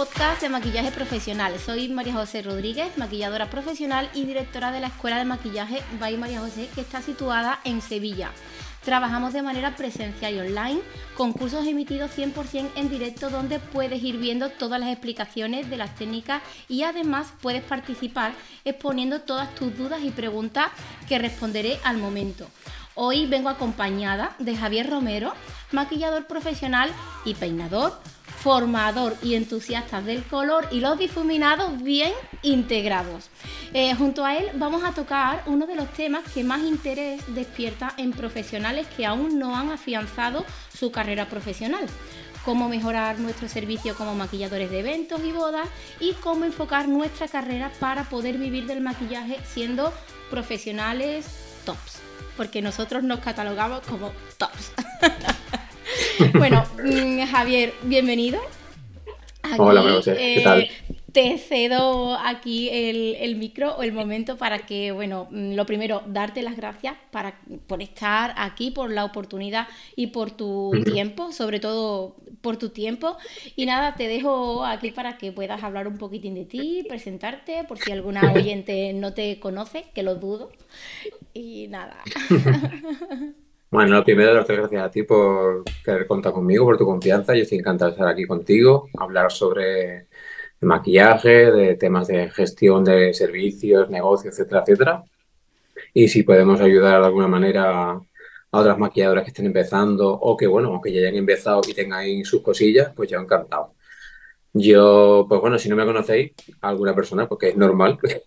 Podcast de maquillaje profesional. Soy María José Rodríguez, maquilladora profesional y directora de la Escuela de Maquillaje by María José, que está situada en Sevilla. Trabajamos de manera presencial y online, con cursos emitidos 100% en directo donde puedes ir viendo todas las explicaciones de las técnicas y además puedes participar exponiendo todas tus dudas y preguntas que responderé al momento. Hoy vengo acompañada de Javier Romero, maquillador profesional y peinador formador y entusiasta del color y los difuminados bien integrados. Eh, junto a él vamos a tocar uno de los temas que más interés despierta en profesionales que aún no han afianzado su carrera profesional cómo mejorar nuestro servicio como maquilladores de eventos y bodas y cómo enfocar nuestra carrera para poder vivir del maquillaje siendo profesionales tops, porque nosotros nos catalogamos como tops. bueno, mm, Javier, bienvenido. Hola, José. ¿qué tal? Eh, te cedo aquí el, micro o el momento para que, bueno, mm, lo primero, darte las gracias para, por estar aquí, por la oportunidad y por tu tiempo, sobre todo por tu tiempo. Y nada, te dejo aquí para que puedas hablar un poquitín de ti, presentarte, por si alguna oyente no te conoce, que lo dudo. Y nada. Bueno, lo primero, darte gracias a ti por querer contar conmigo, por tu confianza. Yo estoy encantado de estar aquí contigo, hablar sobre maquillaje, de temas de gestión de servicios, negocios, etcétera, etcétera. Y si podemos ayudar de alguna manera a otras maquilladoras que estén empezando o que, bueno, que ya hayan empezado y tengan sus cosillas, pues yo encantado. Yo, pues bueno, si no me conocéis, alguna persona, porque es normal, pues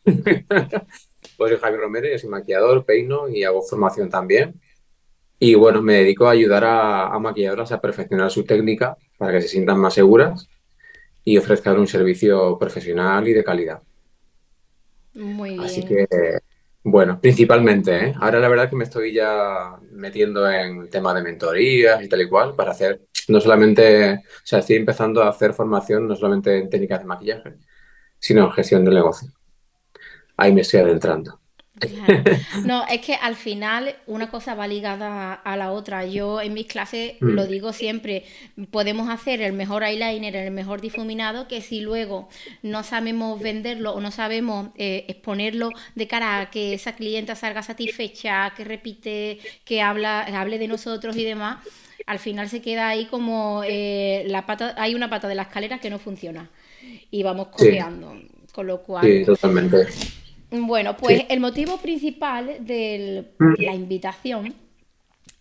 soy Javier Romero, soy maquillador, peino y hago formación también. Y bueno, me dedico a ayudar a, maquilladoras a perfeccionar su técnica para que se sientan más seguras y ofrezcan un servicio profesional y de calidad. Muy bien. Así que, bueno, principalmente, ¿eh? ahora la verdad que me estoy ya metiendo en tema de mentorías y tal y cual para hacer, no solamente, o sea, estoy empezando a hacer formación no solamente en técnicas de maquillaje, sino en gestión del negocio. Ahí me estoy adentrando. No, es que al final una cosa va ligada a la otra. Yo en mis clases mm. lo digo siempre, podemos hacer el mejor eyeliner, el mejor difuminado, que si luego no sabemos venderlo o no sabemos eh, exponerlo de cara a que esa clienta salga satisfecha, que repite, que habla, hable de nosotros y demás, al final se queda ahí como eh, la pata, hay una pata de la escalera que no funciona y vamos cojeando. Con lo cual. Sí, totalmente. Bueno, pues el motivo principal de mm. la invitación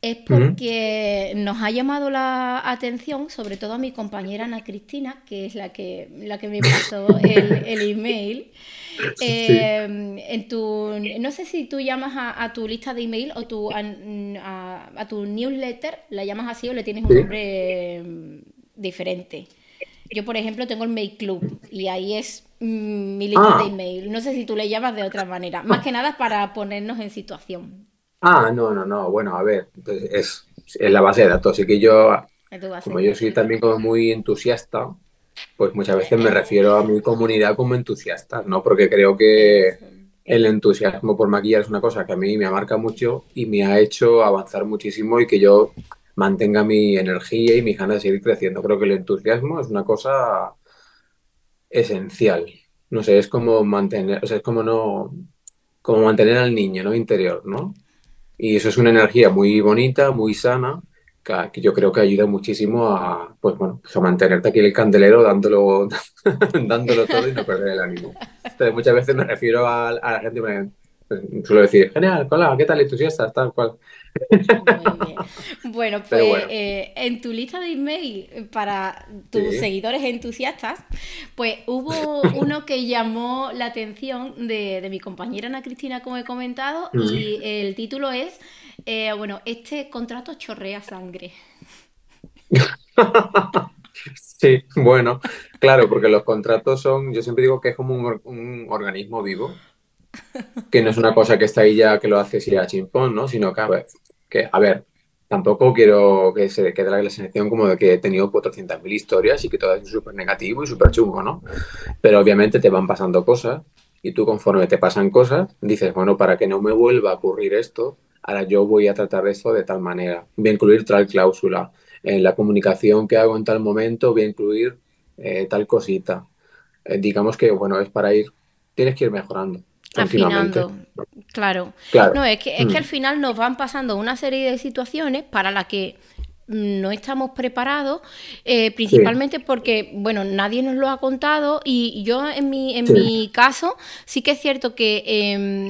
es porque nos ha llamado la atención, sobre todo a mi compañera Ana Cristina, que es la que, la que me pasó el, email. Em, en tu, no sé si tú llamas a, tu lista de email o tu, a, tu newsletter, la llamas así o le tienes un nombre em, diferente. Yo, por ejemplo, tengo el Mail Club y ahí es mm, mi lista de ah. email. No sé si tú le llamas de otra manera. Más que nada para ponernos en situación. Ah, no, no, no. Bueno, a ver, es, es la base de datos. Así que yo, como yo soy también como muy entusiasta, pues muchas veces me refiero a mi comunidad como entusiasta, ¿no? Porque creo que el entusiasmo por maquillar es una cosa que a mí me marca mucho y me ha hecho avanzar muchísimo y que yo mantenga mi energía y mi ganas de seguir creciendo. Creo que el entusiasmo es una cosa esencial. No sé, es como mantener, o sea, es como no, como mantener al niño, ¿no? Interior, ¿no? Y eso es una energía muy bonita, muy sana, que, yo creo que ayuda muchísimo a, pues bueno, a mantenerte aquí en el candelero dándolo, dándolo todo y no perder el ánimo. Entonces, muchas veces me refiero a, la gente pues, suelo decir, genial, hola, ¿qué tal entusiasta? Tal cual. Bueno, pues eh, en tu lista de email para tus seguidores entusiastas, pues hubo uno que llamó la atención de, mi compañera Ana Cristina, como he comentado, y el título es, eh, bueno, este contrato chorrea sangre. Sí, bueno, claro, porque los contratos son, yo siempre digo que es como un organismo vivo que no es una cosa que está ahí ya que lo hace si a chimpón, ¿no? Sino que a, ver, que, a ver, tampoco quiero que se quede la sensación como de que he tenido 400.000 historias y que todo es súper negativo y súper chungo, ¿no? Pero obviamente te van pasando cosas y tú conforme te pasan cosas, dices, bueno, para que no me vuelva a ocurrir esto, ahora yo voy a tratar esto de tal manera. Voy a incluir tal cláusula. En la comunicación que hago en tal momento voy a incluir eh, tal cosita. Eh, digamos que, bueno, es para ir, tienes que ir mejorando. Afinando, claro. claro. No, es que, es que mm. al final nos van pasando una serie de situaciones para las que no estamos preparados, eh, principalmente porque, bueno, nadie nos lo ha contado y yo en mi, en mi caso sí que es cierto que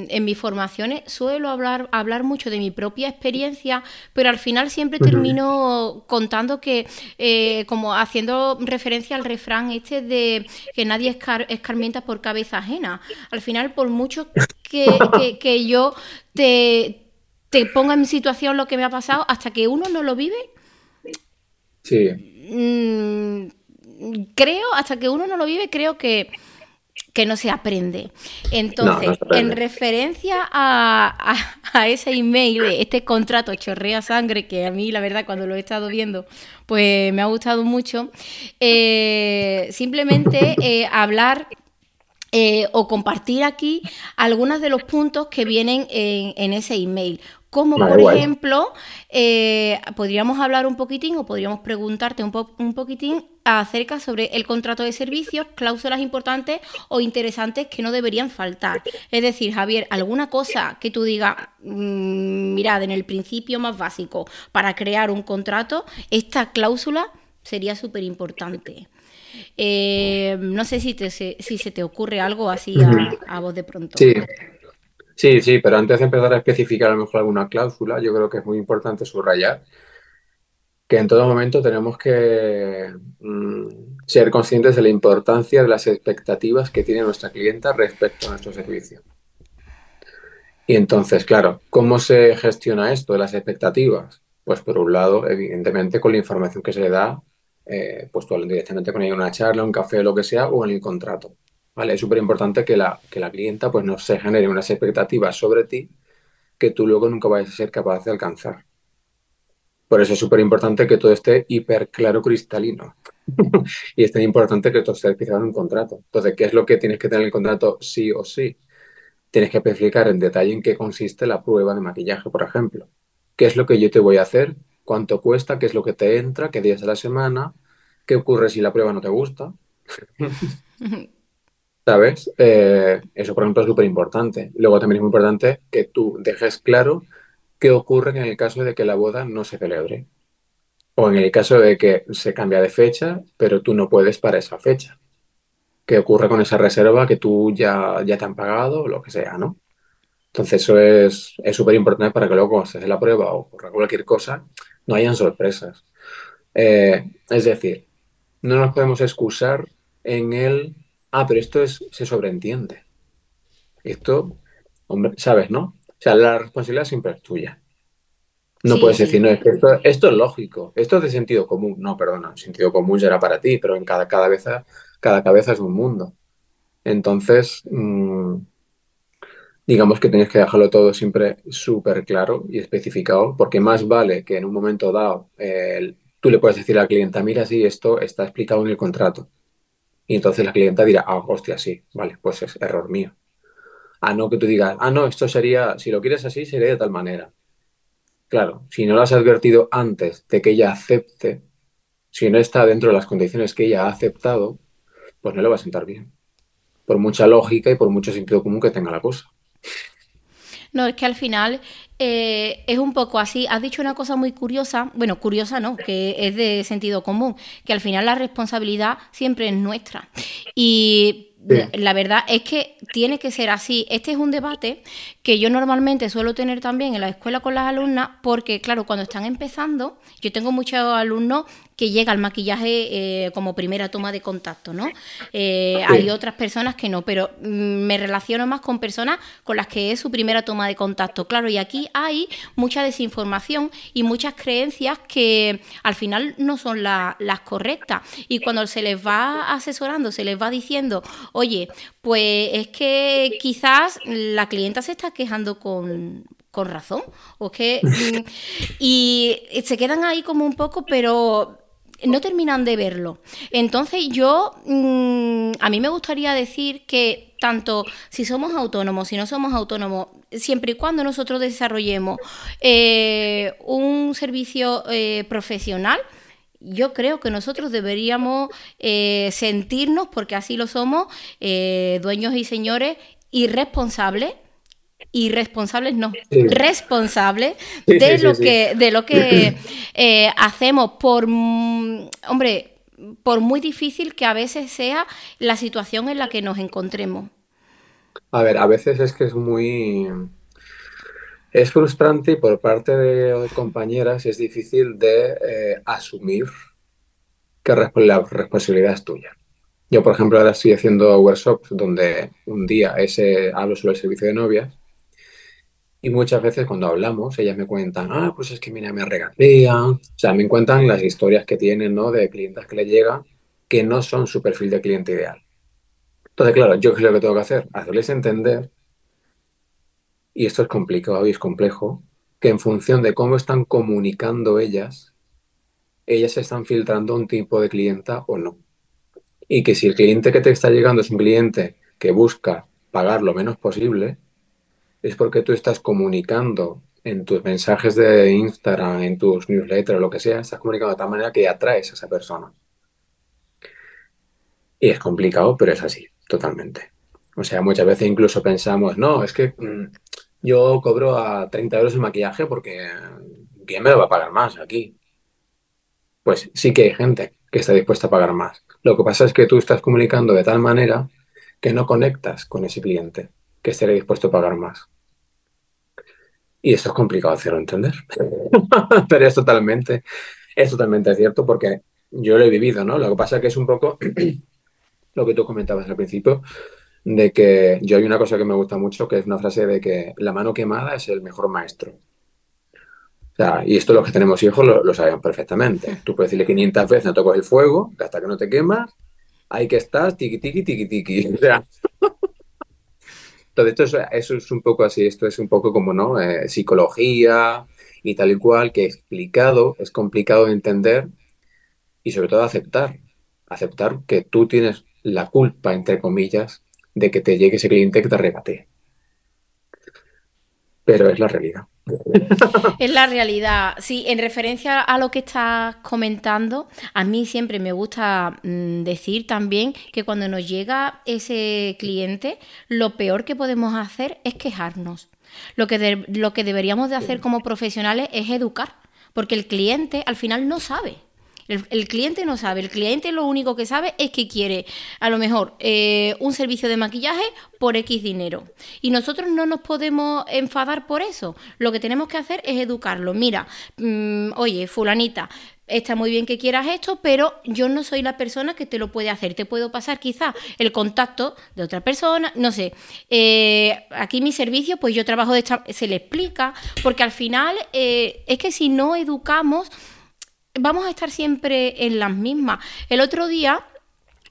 en mis formaciones suelo hablar, hablar mucho de mi propia experiencia, pero al final siempre termino contando que, eh, como haciendo referencia al refrán este de que nadie escarmienta por cabeza ajena. Al final, por mucho que, que yo te, te ponga en mi situación lo que me ha pasado, hasta que uno no lo vive, Sí. Mm, creo, hasta que uno no lo vive, creo que, no se aprende. Entonces, en referencia a, ese email, este contrato chorrea sangre, que a mí la verdad cuando lo he estado viendo, pues me ha gustado mucho, eh, simplemente eh, hablar eh, o compartir aquí algunos de los puntos que vienen en, en ese email. Como por ejemplo, eh, podríamos hablar un poquitín o podríamos preguntarte un, un poquitín acerca sobre el contrato de servicios, cláusulas importantes o interesantes que no deberían faltar. Es decir, Javier, alguna cosa que tú digas, mm, mirad, en el principio más básico, para crear un contrato, esta cláusula sería súper importante. Eh, no sé si, te, si se te ocurre algo así a, a voz de pronto. Sí, Sí, sí, pero antes de empezar a especificar a lo mejor alguna cláusula, yo creo que es muy importante subrayar que en todo momento tenemos que mm, ser conscientes de la importancia de las expectativas que tiene nuestra clienta respecto a nuestro servicio. Y entonces, claro, ¿cómo se gestiona esto de las expectativas? Pues por un lado, evidentemente, con la información que se le da, eh, pues tú directamente con ella una charla, un café, lo que sea, o en el contrato. ¿Vale? Es súper importante que la, que la clienta pues, no se genere unas expectativas sobre ti que tú luego nunca vayas a ser capaz de alcanzar. Por eso es súper importante que todo esté hiper claro, cristalino. y es tan importante que todo esté especificado en un contrato. Entonces, ¿qué es lo que tienes que tener en el contrato sí o sí? Tienes que especificar en detalle en qué consiste la prueba de maquillaje, por ejemplo. ¿Qué es lo que yo te voy a hacer? ¿Cuánto cuesta? ¿Qué es lo que te entra? ¿Qué días de la semana? ¿Qué ocurre si la prueba no te gusta? ¿Sabes? Eh, eso, por ejemplo, es súper importante. Luego también es muy importante que tú dejes claro qué ocurre en el caso de que la boda no se celebre. O en el caso de que se cambia de fecha, pero tú no puedes para esa fecha. ¿Qué ocurre con esa reserva que tú ya, ya te han pagado o lo que sea, ¿no? Entonces eso es súper importante para que luego cuando se hace la prueba o cualquier cosa, no hayan sorpresas. Eh, es decir, no nos podemos excusar en el ah, pero esto es, se sobreentiende. Esto, hombre, sabes, ¿no? O sea, la responsabilidad siempre es tuya. No puedes decir, no, es que esto, es lógico, esto es de sentido común. No, perdona, sentido común será para ti, pero en cada, cabeza, cada cabeza es un mundo. Entonces, mm, digamos que tienes que dejarlo todo siempre súper claro y especificado, porque más vale que en un momento dado tú le puedes decir al cliente, mira, sí, esto está explicado en el contrato. Y entonces la clienta dirá, ah, hostia, sí, vale, pues es error mío. A no que tú digas, ah, no, esto sería, si lo quieres así, sería de tal manera. Claro, si no lo has advertido antes de que ella acepte, si no está dentro de las condiciones que ella ha aceptado, pues no le va a sentar bien. Por mucha lógica y por mucho sentido común que tenga la cosa. No, es que al final eh, es un poco así. Has dicho una cosa muy curiosa, bueno, curiosa no, que es de sentido común, que al final la responsabilidad siempre es nuestra. Y la verdad es que tiene que ser así. Este es un debate que yo normalmente suelo tener también en la escuela con las alumnas, porque claro, cuando están empezando, yo tengo muchos alumnos que llega al maquillaje eh, como primera toma de contacto, ¿no? Eh, hay otras personas que no, pero mm, me relaciono más con personas con las que es su primera toma de contacto, claro, y aquí hay mucha desinformación y muchas creencias que al final no son las correctas. Y cuando se les va asesorando, se les va diciendo, oye, pues es que quizás la clienta se está quejando con, con razón. O que, mm, y se quedan ahí como un poco, pero no terminan de verlo. Entonces yo, mm, a mí me gustaría decir que tanto si somos autónomos, si no somos autónomos, siempre y cuando nosotros desarrollemos eh, un servicio eh, profesional, yo creo que nosotros deberíamos eh, sentirnos, porque así lo somos, eh, dueños y señores irresponsables irresponsables no, responsables de, lo que, de lo que hacemos por, mm, hombre, por muy difícil que a veces sea la situación en la que nos encontremos. A ver, a veces es que es muy... Es frustrante y por parte de compañeras es difícil de eh, asumir que la responsabilidad es tuya. Yo, por ejemplo, ahora estoy haciendo workshops donde un día ese, hablo sobre el servicio de novias y muchas veces cuando hablamos, ellas me cuentan, ah, pues es que mira, me regatean. O sea, me cuentan las historias que tienen, ¿no? De clientes que le llegan que no son su perfil de cliente ideal. Entonces, claro, yo qué es lo que tengo que hacer? Hacerles entender, y esto es complicado y es complejo, que en función de cómo están comunicando ellas, ellas están filtrando un tipo de clienta o no. Y que si el cliente que te está llegando es un cliente que busca pagar lo menos posible, es porque tú estás comunicando en tus mensajes de Instagram, en tus newsletters, lo que sea, estás comunicando de tal manera que atraes a esa persona. Y es complicado, pero es así, totalmente. O sea, muchas veces incluso pensamos, no, es que mm, yo cobro a 30 euros el maquillaje porque ¿quién me lo va a pagar más aquí? Pues sí que hay gente que está dispuesta a pagar más. Lo que pasa es que tú estás comunicando de tal manera que no conectas con ese cliente que esté dispuesto a pagar más. Y eso es complicado hacerlo entender. Pero es totalmente, es totalmente cierto porque yo lo he vivido, ¿no? Lo que pasa es que es un poco lo que tú comentabas al principio, de que yo hay una cosa que me gusta mucho, que es una frase de que la mano quemada es el mejor maestro. O sea, y esto los que tenemos hijos lo, lo sabemos perfectamente. Tú puedes decirle 500 veces no toques el fuego, hasta que no te quemas, ahí que estás, tiki, tiki, tiki, tiki. O sea, entonces, eso es un poco así, esto es un poco como, ¿no? Eh, psicología y tal y cual, que explicado es complicado de entender y sobre todo aceptar. Aceptar que tú tienes la culpa, entre comillas, de que te llegue ese cliente que te rebate. Pero es la realidad. Es la realidad. Sí, en referencia a lo que estás comentando, a mí siempre me gusta mm, decir también que cuando nos llega ese cliente, lo peor que podemos hacer es quejarnos. Lo que, lo que deberíamos de hacer como profesionales es educar, porque el cliente al final no sabe. El, cliente no sabe, el cliente lo único que sabe es que quiere a lo mejor eh, un servicio de maquillaje por X dinero. Y nosotros no nos podemos enfadar por eso. Lo que tenemos que hacer es educarlo. Mira, mm, oye, fulanita, está muy bien que quieras esto, pero yo no soy la persona que te lo puede hacer. Te puedo pasar quizá el contacto de otra persona, no sé. Eh, aquí mi servicio, pues yo trabajo de esta... Se le explica, porque al final eh, es que si no educamos vamos a estar siempre en las mismas. El otro día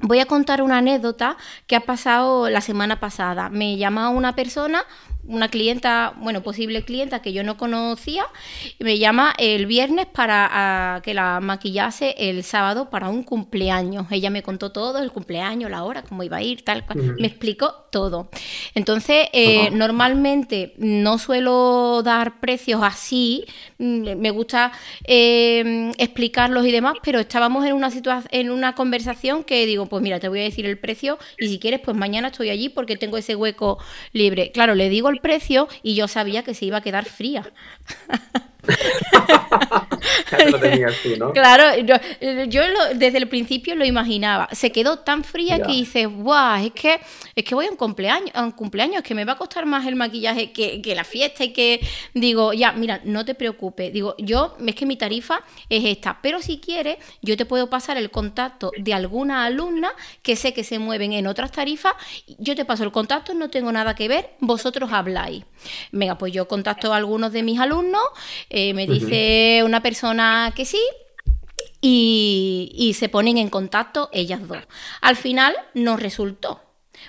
voy a contar una anécdota que ha pasado la semana pasada. Me llama una persona una clienta, bueno, posible clienta que yo no conocía, me llama el viernes para que la maquillase el sábado para un cumpleaños. Ella me contó todo, el cumpleaños, la hora, cómo iba a ir, tal cual. Me explicó todo. Entonces, eh, normalmente no suelo dar precios así, me gusta eh, explicarlos y demás, pero estábamos en una situación, en una conversación que digo, pues mira, te voy a decir el precio y si quieres, pues mañana estoy allí porque tengo ese hueco libre. Claro, le digo el precio y yo sabía que se iba a quedar fría. Claro, yo, desde el principio lo imaginaba. Se quedó tan fría que dices, guau, es que, es que voy a un cumpleaños, a un cumpleaños, que me va a costar más el maquillaje que, la fiesta y que digo, ya, mira, no te preocupes. Digo, yo, es que mi tarifa es esta, pero si quieres, yo te puedo pasar el contacto de alguna alumna que sé que se mueven en otras tarifas. Yo te paso el contacto, no tengo nada que ver, vosotros habláis. Venga, pues yo contacto a algunos de mis alumnos, eh, me dice una persona que sí, y, se ponen en contacto ellas dos. Al final nos resultó.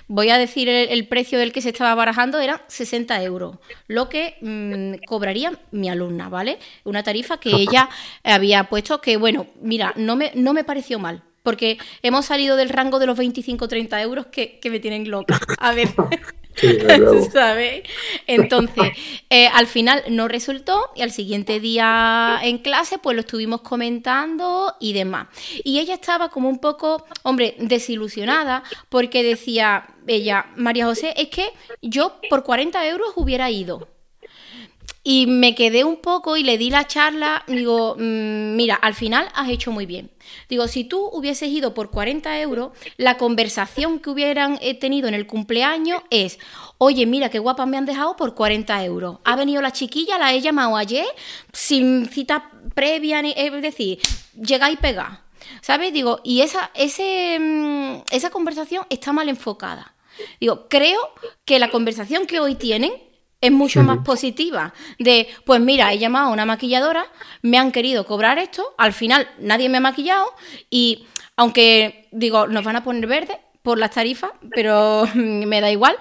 Voy a decir el, precio del que se estaba barajando era 60 euros, lo que mm, cobraría mi alumna, ¿vale? Una tarifa que ella había puesto que, bueno, mira, no me, no me pareció mal, porque hemos salido del rango de los 25-30 euros que, que me tienen loca. A ver. Sí, ¿Sabes? Entonces, eh, al final no resultó y al siguiente día en clase pues lo estuvimos comentando y demás. Y ella estaba como un poco, hombre, desilusionada porque decía ella, María José, es que yo por 40 euros hubiera ido. Y me quedé un poco y le di la charla, digo, mm, mira, al final has hecho muy bien. Digo, si tú hubieses ido por 40 euros, la conversación que hubieran eh, tenido en el cumpleaños es, oye, mira qué guapa me han dejado por 40 euros. Ha venido la chiquilla, la he llamado ayer, sin cita previa, es decir, llega y pega. ¿Sabes? Digo, y esa, ese, mm, esa conversación está mal enfocada. Digo, creo que la conversación que hoy tienen es mucho más positiva. De, pues mira, he llamado a una maquilladora, me han querido cobrar esto, al final nadie me ha maquillado y aunque digo, nos van a poner verde por las tarifas, pero me da igual,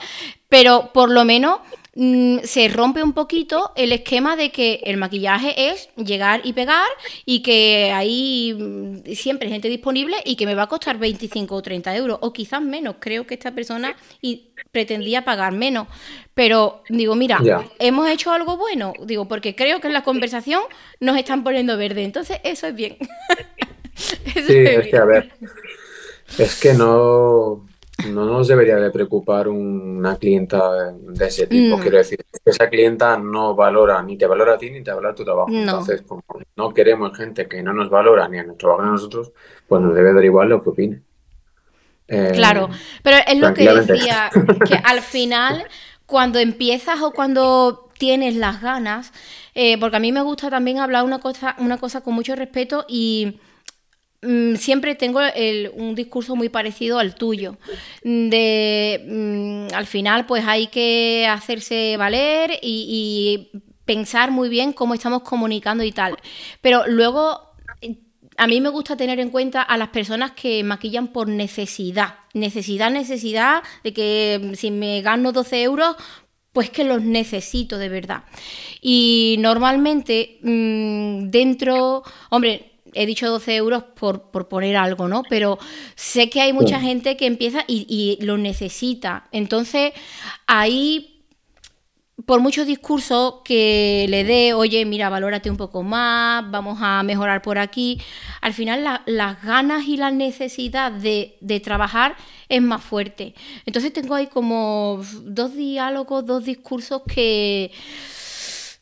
pero por lo menos Mm, se rompe un poquito el esquema de que el maquillaje es llegar y pegar y que hay mm, siempre gente disponible y que me va a costar 25 o 30 euros o quizás menos. Creo que esta persona pretendía pagar menos. Pero digo, mira, hemos hecho algo bueno, digo, porque creo que en la conversación nos están poniendo verde. Entonces, eso es bien. sí, es que a ver, es que no no nos debería de preocupar una clienta de ese tipo. Mm. Quiero decir, esa clienta no valora, ni te valora a ti, ni te valora tu trabajo. Entonces, como no queremos gente que no nos valora ni a nuestro trabajo a nosotros, pues nos debe dar igual lo que opine. Eh, claro, pero es lo que decía, que al final, cuando empiezas o cuando tienes las ganas, eh, porque a mí me gusta también hablar una cosa, una cosa con mucho respeto y siempre tengo un discurso muy parecido al tuyo. De mm, al final, pues hay que hacerse valer y, pensar muy bien cómo estamos comunicando y tal. Pero luego a mí me gusta tener en cuenta a las personas que maquillan por necesidad. Necesidad, necesidad de que mm, si me gano 12 euros, pues que los necesito de verdad. Y normalmente dentro, hombre, he dicho 12 euros por, poner algo, ¿no? Pero sé que hay mucha gente que empieza y, lo necesita. Entonces, ahí por muchos discursos que le dé, oye, mira, valórate un poco más, vamos a mejorar por aquí, al final las ganas y la necesidad de, de, trabajar es más fuerte. Entonces tengo ahí como dos diálogos, dos discursos que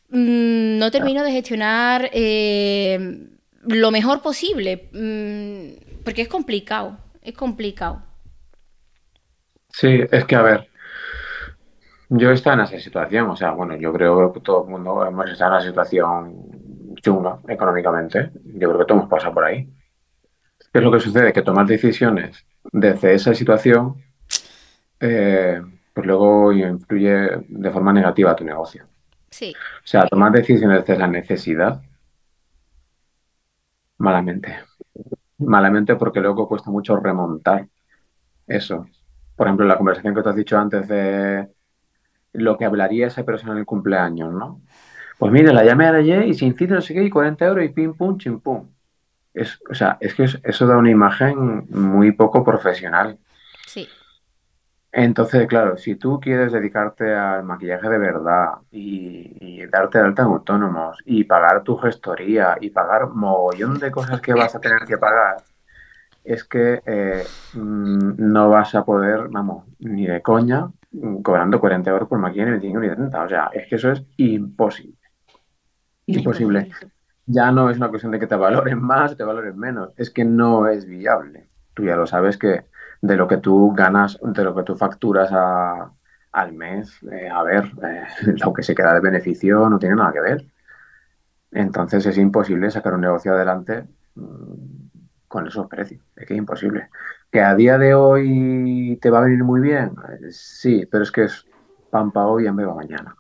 mm, no termino de gestionar. Eh, lo mejor posible, mm, porque es complicado, es complicado. Sí, es que a ver, yo estado en esa situación, o sea, bueno, yo creo que todo el mundo hemos estado en una situación chunga económicamente, yo creo que todos hemos pasado por ahí. ¿Qué es lo que sucede? Que tomar decisiones desde esa situación, eh, pues luego influye de forma negativa a tu negocio. Sí. O sea, tomar decisiones desde la necesidad Malamente. Malamente porque luego cuesta mucho remontar eso. Por ejemplo, la conversación que te has dicho antes de lo que hablaría esa persona en el cumpleaños, ¿no? Pues mire, la llamé ayer y se incita no sé qué y 40 euros y pim pum, chim pum. Es, o sea, es que eso da una imagen muy poco profesional. Entonces, claro, si tú quieres dedicarte al maquillaje de verdad y, darte de alta en autónomos y pagar tu gestoría y pagar mogollón de cosas que vas a tener que pagar, es que eh, mm, no vas a poder, vamos, ni de coña, mm, cobrando 40 euros por maquillaje ni 25 ni 30. O sea, es que eso es imposible. Imposible. Ya no es una cuestión de que te valoren más o te valoren menos, es que no es viable. Tú ya lo sabes que de lo que tú ganas, de lo que tú facturas al mes, eh, a ver, eh, lo que se queda de beneficio no tiene nada que ver. Entonces es imposible sacar un negocio adelante mm, con esos precios. Es que es imposible. Que a día de hoy te va a venir muy bien, eh, sí, pero es que es pan para hoy y hambre mañana.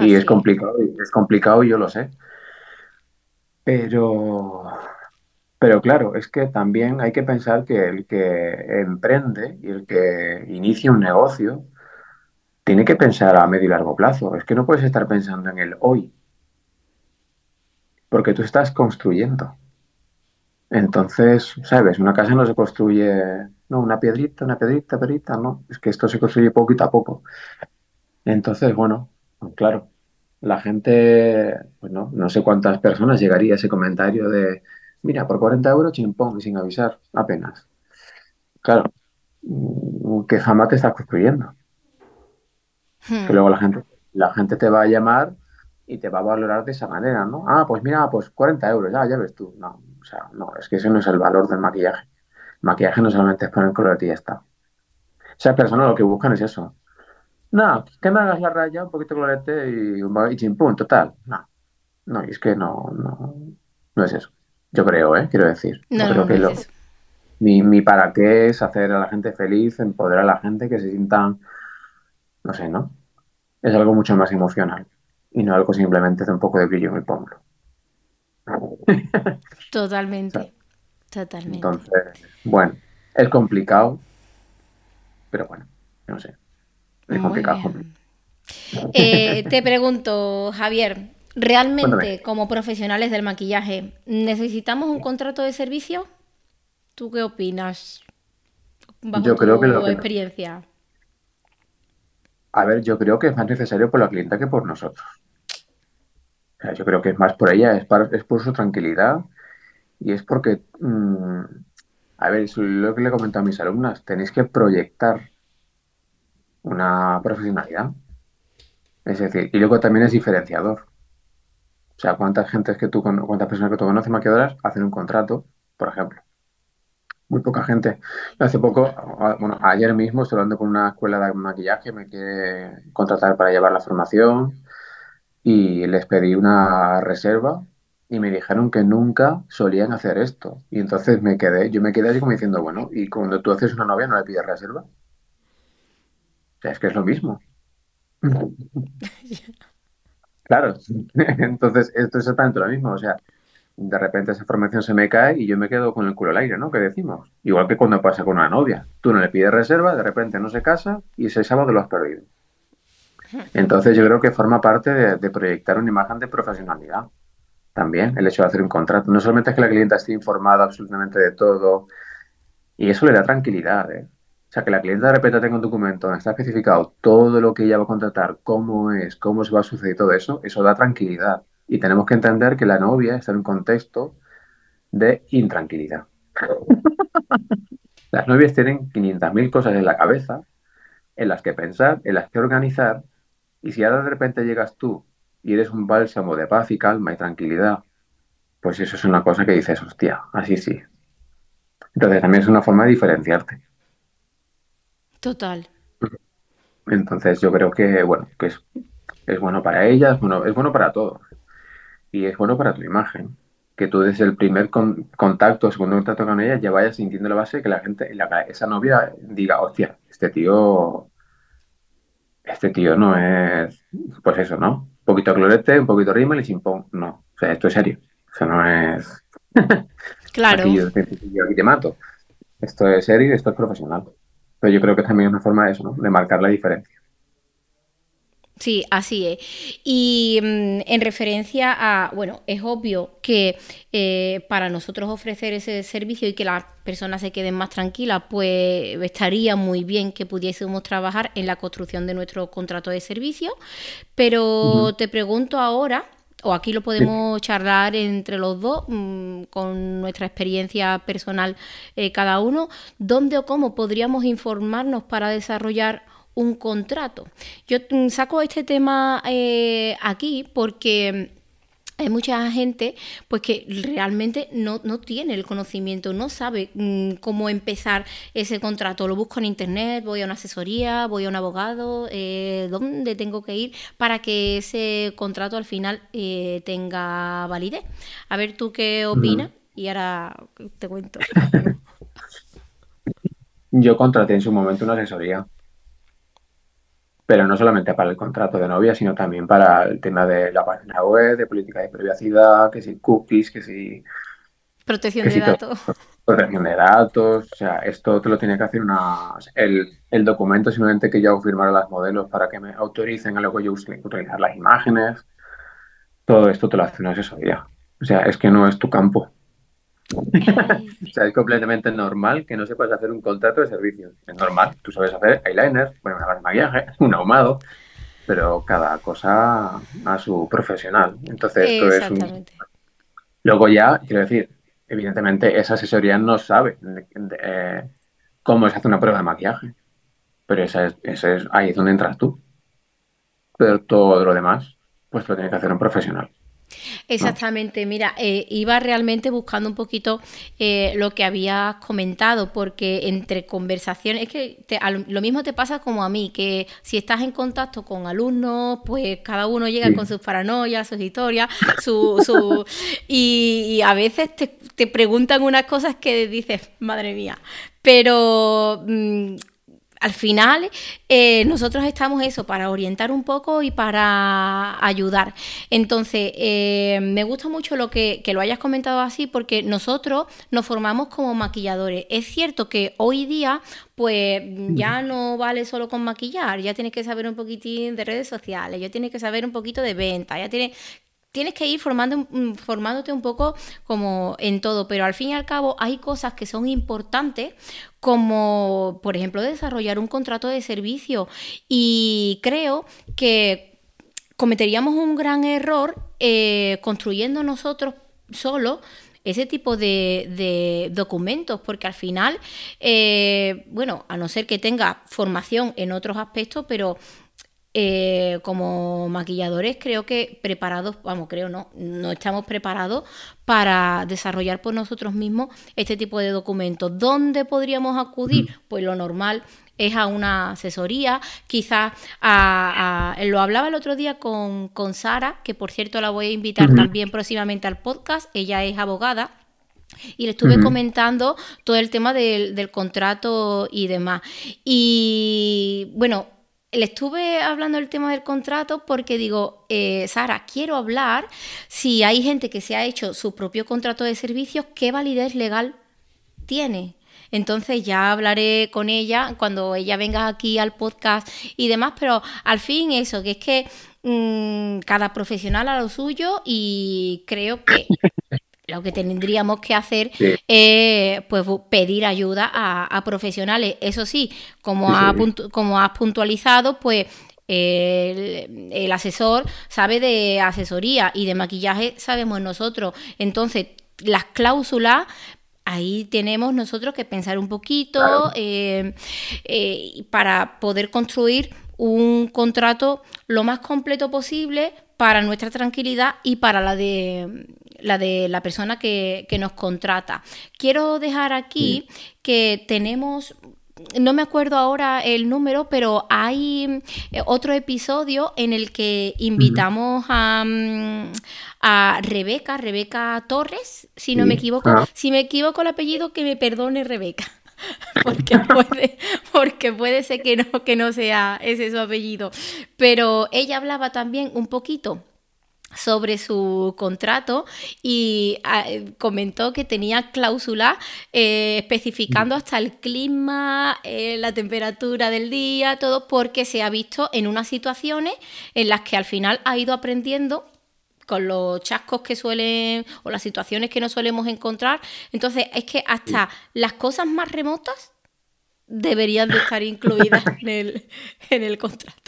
y es complicado, es complicado, yo lo sé. Pero pero claro, es que también hay que pensar que el que emprende y el que inicia un negocio tiene que pensar a medio y largo plazo. Es que no puedes estar pensando en el hoy, porque tú estás construyendo. Entonces, ¿sabes? Una casa no se construye, no, una piedrita, una piedrita, piedrita, no. Es que esto se construye poquito a poco. Entonces, bueno, pues claro, la gente, pues no, no sé cuántas personas llegaría a ese comentario de, mira, por 40 euros chimpón y sin avisar, apenas. Claro, mm, que jamás te estás construyendo. Hmm. Que luego la gente, la gente te va a llamar y te va a valorar de esa manera, ¿no? Ah, pues mira, pues 40 euros, ya, ya ves tú. No, o sea, no, es que ese no es el valor del maquillaje. El maquillaje no solamente es poner color y ya está. Esas personas lo que buscan es eso. No, que me hagas la raya, un poquito de colorete y, y chimpún, total. No, no, y es que no, no, no es eso. Yo creo, ¿eh? Quiero decir. No, creo que lo, mi, mi para qué es hacer a la gente feliz, empoderar a la gente, que se sientan, no sé, ¿no? Es algo mucho más emocional y no algo simplemente de un poco de brillo en el pómulo. Totalmente, totalmente. Entonces, bueno, es complicado, pero bueno, no sé. Es complicado. Eh, te pregunto, Javier, ¿realmente como profesionales del maquillaje necesitamos un contrato de servicio? ¿Tú qué opinas? yo creo que lo experiencia. A ver, yo creo que es más necesario por la clienta que por nosotros. yo creo que es más por ella, es, es por su tranquilidad y es porque, mm, a ver, es lo que le he comentado a mis alumnas, tenéis que proyectar una profesionalidad. Es decir, y luego también es diferenciador. O sea, cuántas que tú, cuántas personas que tú conoces maquilladoras hacen un contrato, por ejemplo. Muy poca gente. Hace poco, bueno, ayer mismo estoy hablando con una escuela de maquillaje, me quiere contratar para llevar la formación y les pedí una reserva y me dijeron que nunca solían hacer esto. Y entonces me quedé, yo me quedé así como diciendo, bueno, ¿y cuando tú haces una novia no le pides reserva? O sea, es que es lo mismo. claro, entonces esto es exactamente lo mismo. O sea, de repente esa formación se me cae y yo me quedo con el culo al aire, ¿no? Que decimos. Igual que cuando pasa con una novia. Tú no le pides reserva, de repente no se casa y ese sábado lo has perdido. Entonces yo creo que forma parte de, proyectar una imagen de profesionalidad. También el hecho de hacer un contrato. No solamente es que la clienta esté informada absolutamente de todo y eso le da tranquilidad, ¿eh? O sea, que la clienta de repente tenga un documento donde está especificado todo lo que ella va a contratar, cómo es, cómo se va a suceder todo eso, eso da tranquilidad. Y tenemos que entender que la novia está en un contexto de intranquilidad. Las novias tienen 500.000 cosas en la cabeza, en las que pensar, en las que organizar, y si ahora de repente llegas tú y eres un bálsamo de paz y calma y tranquilidad, pues eso es una cosa que dices, hostia, así sí. Entonces también es una forma de diferenciarte. Total. Entonces yo creo que, bueno, que es, es bueno para ellas, bueno, es bueno para todos y es bueno para tu imagen. Que tú desde el primer contacto, segundo contacto con ella, ya vayas sintiendo la base que la gente, esa novia diga, hostia, este tío, este tío no es, pues eso, ¿no? Un poquito clorete, un poquito rímel y sin pon. No, o sea, esto es serio. O sea, no es. Claro. aquí, yo, aquí te mato. Esto es serio y esto es profesional. Pero yo creo que también es una forma de eso, ¿no? De marcar la diferencia. Sí, así es. Y mm, en referencia a, bueno, es obvio que eh, para nosotros ofrecer ese servicio y que las personas se queden más tranquilas, pues estaría muy bien que pudiésemos trabajar en la construcción de nuestro contrato de servicio. Pero te pregunto ahora, o aquí lo podemos charlar entre los dos, mm, con nuestra experiencia personal eh, cada uno, ¿dónde o cómo podríamos informarnos para desarrollar un contrato. Yo mm, saco este tema eh, aquí porque hay mucha gente pues que realmente no, tiene el conocimiento, no sabe mm, cómo empezar ese contrato. Lo busco en internet, voy a una asesoría, voy a un abogado, eh, ¿dónde tengo que ir para que ese contrato al final eh, tenga validez? A ver tú qué opinas y ahora te cuento. Yo contraté en su momento una asesoría pero no solamente para el contrato de novia, sino también para el tema de la página web, de política de privacidad, que si cookies, que si... Protección de datos. Protección de datos, o sea, esto te lo tiene que hacer una... El, el documento simplemente que yo hago firmar a las modelos para que me autoricen a luego yo utilizar las imágenes, todo esto te lo hace una asesoría. O sea, es que no es tu campo. o sea, es completamente normal que no sepas hacer un contrato de servicio. Es normal. Tú sabes hacer eyeliner, bueno, una de maquillaje, un ahumado. pero cada cosa a su profesional. Entonces, esto es un... Luego ya, quiero decir, evidentemente esa asesoría no sabe eh, cómo se hace una prueba de maquillaje, pero esa es, esa es, ahí es donde entras tú. Pero todo lo demás, pues lo tiene que hacer un profesional. Exactamente, mira, eh, iba realmente buscando un poquito eh, lo que habías comentado, porque entre conversaciones, es que lo mismo te pasa como a mí, que si estás en contacto con alumnos, pues cada uno llega con sus paranoias, sus historias, su, su y, a veces te, te, preguntan unas cosas que dices, madre mía, pero mm, al final eh, nosotros estamos eso para orientar un poco y para ayudar. Entonces, eh, me gusta mucho lo que, lo hayas comentado así porque nosotros nos formamos como maquilladores. Es cierto que hoy día pues ya no vale solo con maquillar, ya tienes que saber un poquitín de redes sociales, ya tienes que saber un poquito de venta, ya tienes tienes que ir formando, mm, formándote un poco como en todo, pero al fin y al cabo hay cosas que son importantes como, por ejemplo, desarrollar un contrato de servicio. Y creo que cometeríamos un gran error eh, construyendo nosotros solo ese tipo de, documentos, porque al final, eh, bueno, a no ser que tenga formación en otros aspectos, pero eh, como maquilladores creo que preparados, vamos, creo no, no estamos preparados para desarrollar por nosotros mismos este tipo de documentos. ¿Dónde podríamos acudir? Pues lo normal es a una asesoría, quizás a, lo hablaba el otro día con, con, Sara, que por cierto la voy a invitar también próximamente al podcast, ella es abogada. Y le estuve comentando todo el tema del, del contrato y demás. Y bueno, le estuve hablando del tema del contrato porque digo, eh, Sara, quiero hablar si hay gente que se ha hecho su propio contrato de servicios, ¿qué validez legal tiene? Entonces ya hablaré con ella cuando ella venga aquí al podcast y demás, pero al fin eso, que es que mm, cada profesional a lo suyo y creo que lo que tendríamos que hacer es pues, pedir ayuda a, profesionales. Eso sí, como, como has puntualizado, pues el, asesor sabe de asesoría y de maquillaje sabemos nosotros. Entonces, las cláusulas ahí tenemos nosotros que pensar un poquito eh, eh, para poder construir un contrato lo más completo posible para nuestra tranquilidad y para la de la de la persona que, nos contrata. Quiero dejar aquí que tenemos no me acuerdo ahora el número, pero hay eh, otro episodio en el que invitamos a, mm, a Rebeca, Rebeca Torres, si no me equivoco. Ah. Si me equivoco el apellido, que me perdone Rebeca. Porque puede, porque puede ser que no, que no sea ese su apellido. Pero ella hablaba también un poquito sobre su contrato y ah, comentó que tenía cláusula eh, especificando hasta el clima, eh, la temperatura del día, todo porque se ha visto en unas situaciones en las que al final ha ido aprendiendo con los chascos que suelen o las situaciones que no solemos encontrar. Entonces es que hasta las cosas más remotas deberían de estar incluidas en el, en el contrato.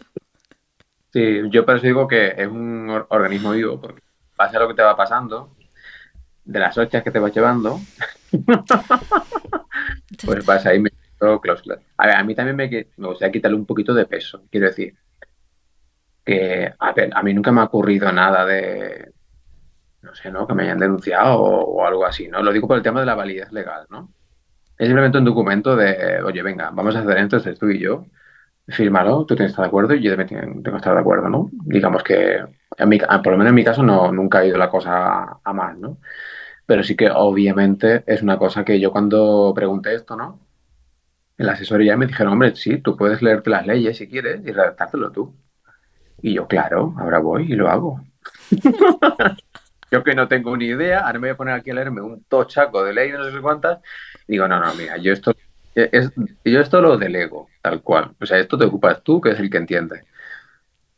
Sí, yo por eso digo que es un organismo vivo, porque pasa lo que te va pasando, de las hostias que te vas llevando, pues vas ahí metiendo cláusulas. A ver, a mí también me, me gustaría quitarle un poquito de peso, quiero decir, que a, ver, a mí nunca me ha ocurrido nada de, no sé, ¿no? Que me hayan denunciado o, algo así, ¿no? Lo digo por el tema de la validez legal, ¿no? Es simplemente un documento de, oye, venga, vamos a hacer esto, tú y yo, fírmalo, tú tienes que estar de acuerdo y yo también tengo que estar de acuerdo, ¿no? Digamos que, en mi, por lo menos en mi caso, no, nunca ha ido la cosa a mal, ¿no? Pero sí que obviamente es una cosa que yo cuando pregunté esto, ¿no? En la asesoría me dijeron, hombre, sí, tú puedes leerte las leyes si quieres y redactártelo tú. Y yo, claro, ahora voy y lo hago. yo que no tengo ni idea, ahora me voy a poner aquí a leerme un tochaco de ley no sé cuántas. Digo, no, no, mira, yo esto es, yo esto lo delego, tal cual. O sea, esto te ocupas tú, que es el que entiende.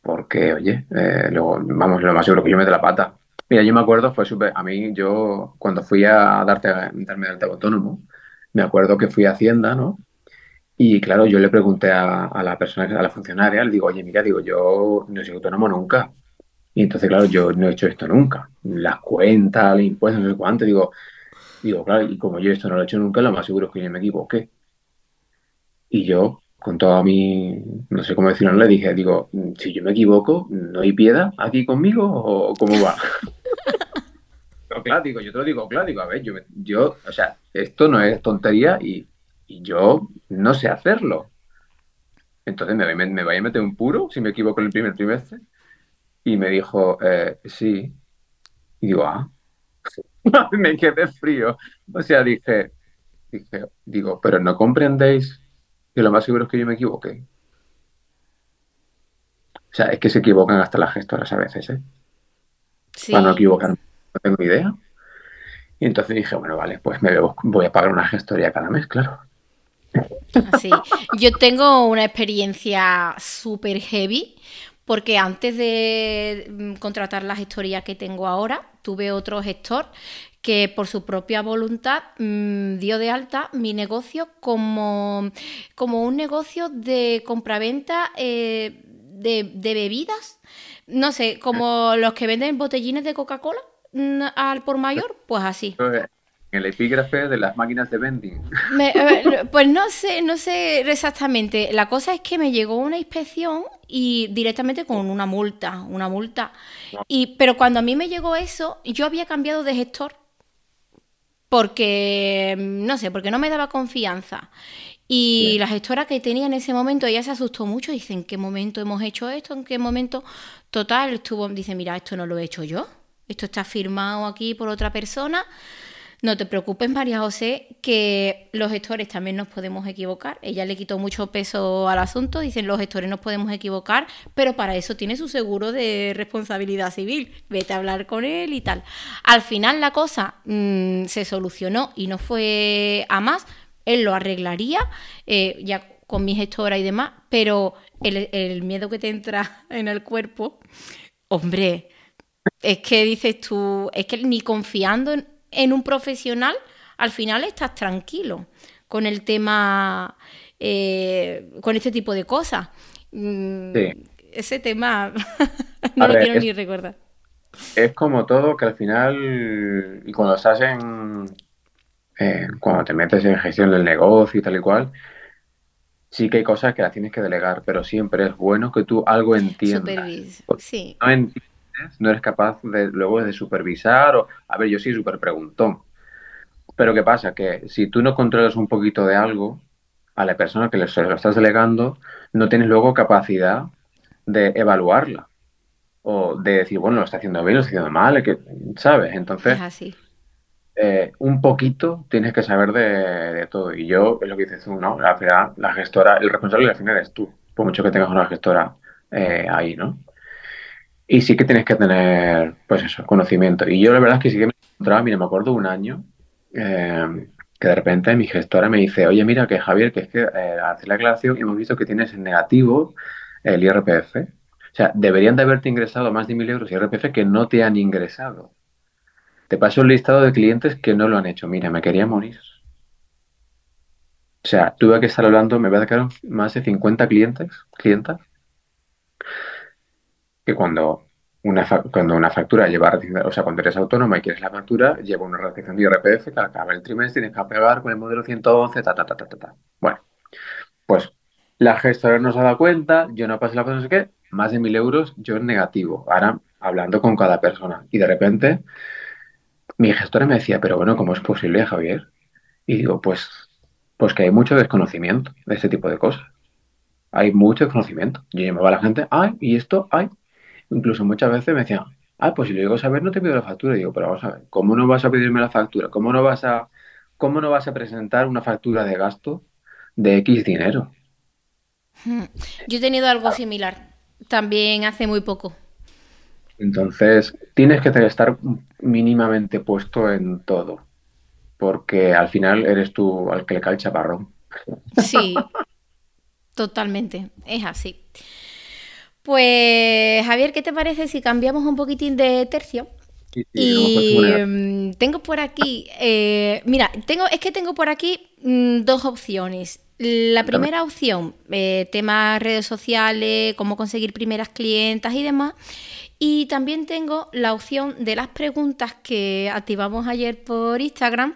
Porque, oye, eh, luego, vamos, lo más seguro que yo me dé la pata. Mira, yo me acuerdo, fue súper. A mí, yo, cuando fui a darte, darme de autónomo, me acuerdo que fui a Hacienda, ¿no? Y claro, yo le pregunté a, la persona, a la funcionaria, le digo, oye, mira, digo, yo no soy autónomo nunca. Y entonces, claro, yo no he hecho esto nunca. Las cuentas, los impuestos, no sé cuánto. Digo, digo, claro, y como yo esto no lo he hecho nunca, lo más seguro es que yo me equivoqué. Y yo, con toda mi, no sé cómo decirlo, le dije, digo, si yo me equivoco, ¿no hay piedad aquí conmigo o cómo va? claro, digo, yo te lo digo, claro, digo, a ver, yo, yo, o sea, esto no es tontería y, yo no sé hacerlo. Entonces me, me, me, voy a meter un puro si me equivoco en el primer trimestre. Y me dijo, eh, sí. Y digo, ah, me quedé frío. O sea, dije, dije, digo, pero no comprendéis que lo más seguro es que yo me equivoqué. O sea, es que se equivocan hasta las gestoras a veces, ¿eh? Para no equivocarme, no tengo idea. Y entonces dije, bueno, vale, pues me voy a pagar una gestoría cada mes, claro. Sí, yo tengo una experiencia súper heavy porque antes de mm, contratar la gestoría que tengo ahora, tuve otro gestor que por su propia voluntad mm, dio de alta mi negocio como, como un negocio de compraventa eh, de, de, bebidas. No sé, como los que venden botellines de Coca-Cola mm, al por mayor, pues así el epígrafe de las máquinas de vending. pues no sé, no sé exactamente. La cosa es que me llegó una inspección y directamente con una multa, una multa. Y, pero cuando a mí me llegó eso, yo había cambiado de gestor. Porque, no sé, porque no me daba confianza. Y la gestora que tenía en ese momento, ella se asustó mucho. Dice, ¿en qué momento hemos hecho esto? ¿En qué momento? Total, estuvo, dice, mira, esto no lo he hecho yo. Esto está firmado aquí por otra persona. No te preocupes, María José, que los gestores también nos podemos equivocar. Ella le quitó mucho peso al asunto, dicen los gestores nos podemos equivocar, pero para eso tiene su seguro de responsabilidad civil. Vete a hablar con él y tal. Al final la cosa mm, se solucionó y no fue a más. Él lo arreglaría, eh, ya con mi gestora y demás, pero el, el miedo que te entra en el cuerpo, hombre, es que dices tú, es que ni confiando en en un profesional, al final estás tranquilo con el tema, eh, con este tipo de cosas. Mm, ese tema no lo quiero ni recordar. Es como todo que al final, y cuando estás en, eh, cuando te metes en gestión del negocio y tal y cual, sí que hay cosas que las tienes que delegar, pero siempre es bueno que tú algo entiendas. Sí. No entiendes no eres capaz de, luego de supervisar o, a ver, yo soy súper preguntón. Pero ¿qué pasa? Que si tú no controlas un poquito de algo, a la persona que le, lo estás delegando, no tienes luego capacidad de evaluarla. O de decir, bueno, lo está haciendo bien, lo está haciendo mal, que, ¿sabes? Entonces, así. Eh, un poquito tienes que saber de, todo. Y yo, es lo que dices tú, ¿no? La, la gestora, el responsable al final es tú, por mucho que tengas una gestora eh, ahí, ¿no? Y sí que tienes que tener, pues eso, conocimiento. Y yo la verdad es que sí que me encontraba, mira, me acuerdo un año eh, que de repente mi gestora me dice, oye, mira que Javier, que es que eh, hace la aclaración y hemos visto que tienes en negativo el IRPF. O sea, deberían de haberte ingresado más de mil euros IRPF que no te han ingresado. Te paso un listado de clientes que no lo han hecho. Mira, me quería morir. O sea, tuve que estar hablando, me voy a quedar más de 50 clientes, clientas, que cuando una, cuando una factura lleva, o sea, cuando eres autónoma y quieres la factura, lleva una recepción de IRPF que al acabar el trimestre tienes que pegar con el modelo 111, ta, ta, ta, ta, ta, Bueno, pues la gestora nos ha dado cuenta, yo no pasé la cosa, no sé qué, más de mil euros, yo en negativo. Ahora, hablando con cada persona. Y de repente, mi gestora me decía, pero bueno, ¿cómo es posible, Javier? Y digo, pues, pues que hay mucho desconocimiento de este tipo de cosas. Hay mucho desconocimiento. Yo llamaba a la gente, ay, y esto, ay, Incluso muchas veces me decían, ah, pues si lo llego a saber no te pido la factura. Y digo, pero vamos a ver, ¿cómo no vas a pedirme la factura? ¿Cómo no vas a, cómo no vas a presentar una factura de gasto de X dinero? Hmm. Yo he tenido algo similar, también hace muy poco. Entonces, tienes que estar mínimamente puesto en todo, porque al final eres tú al que le cae el chaparrón. Sí, totalmente, es así. Pues Javier, ¿qué te parece si cambiamos un poquitín de tercio? y mm, tengo por aquí, eh, mira, tengo, es que tengo por aquí mm, dos opciones. La primera opción, eh, temas redes sociales, cómo conseguir primeras clientas y demás. Y también tengo la opción de las preguntas que activamos ayer por Instagram,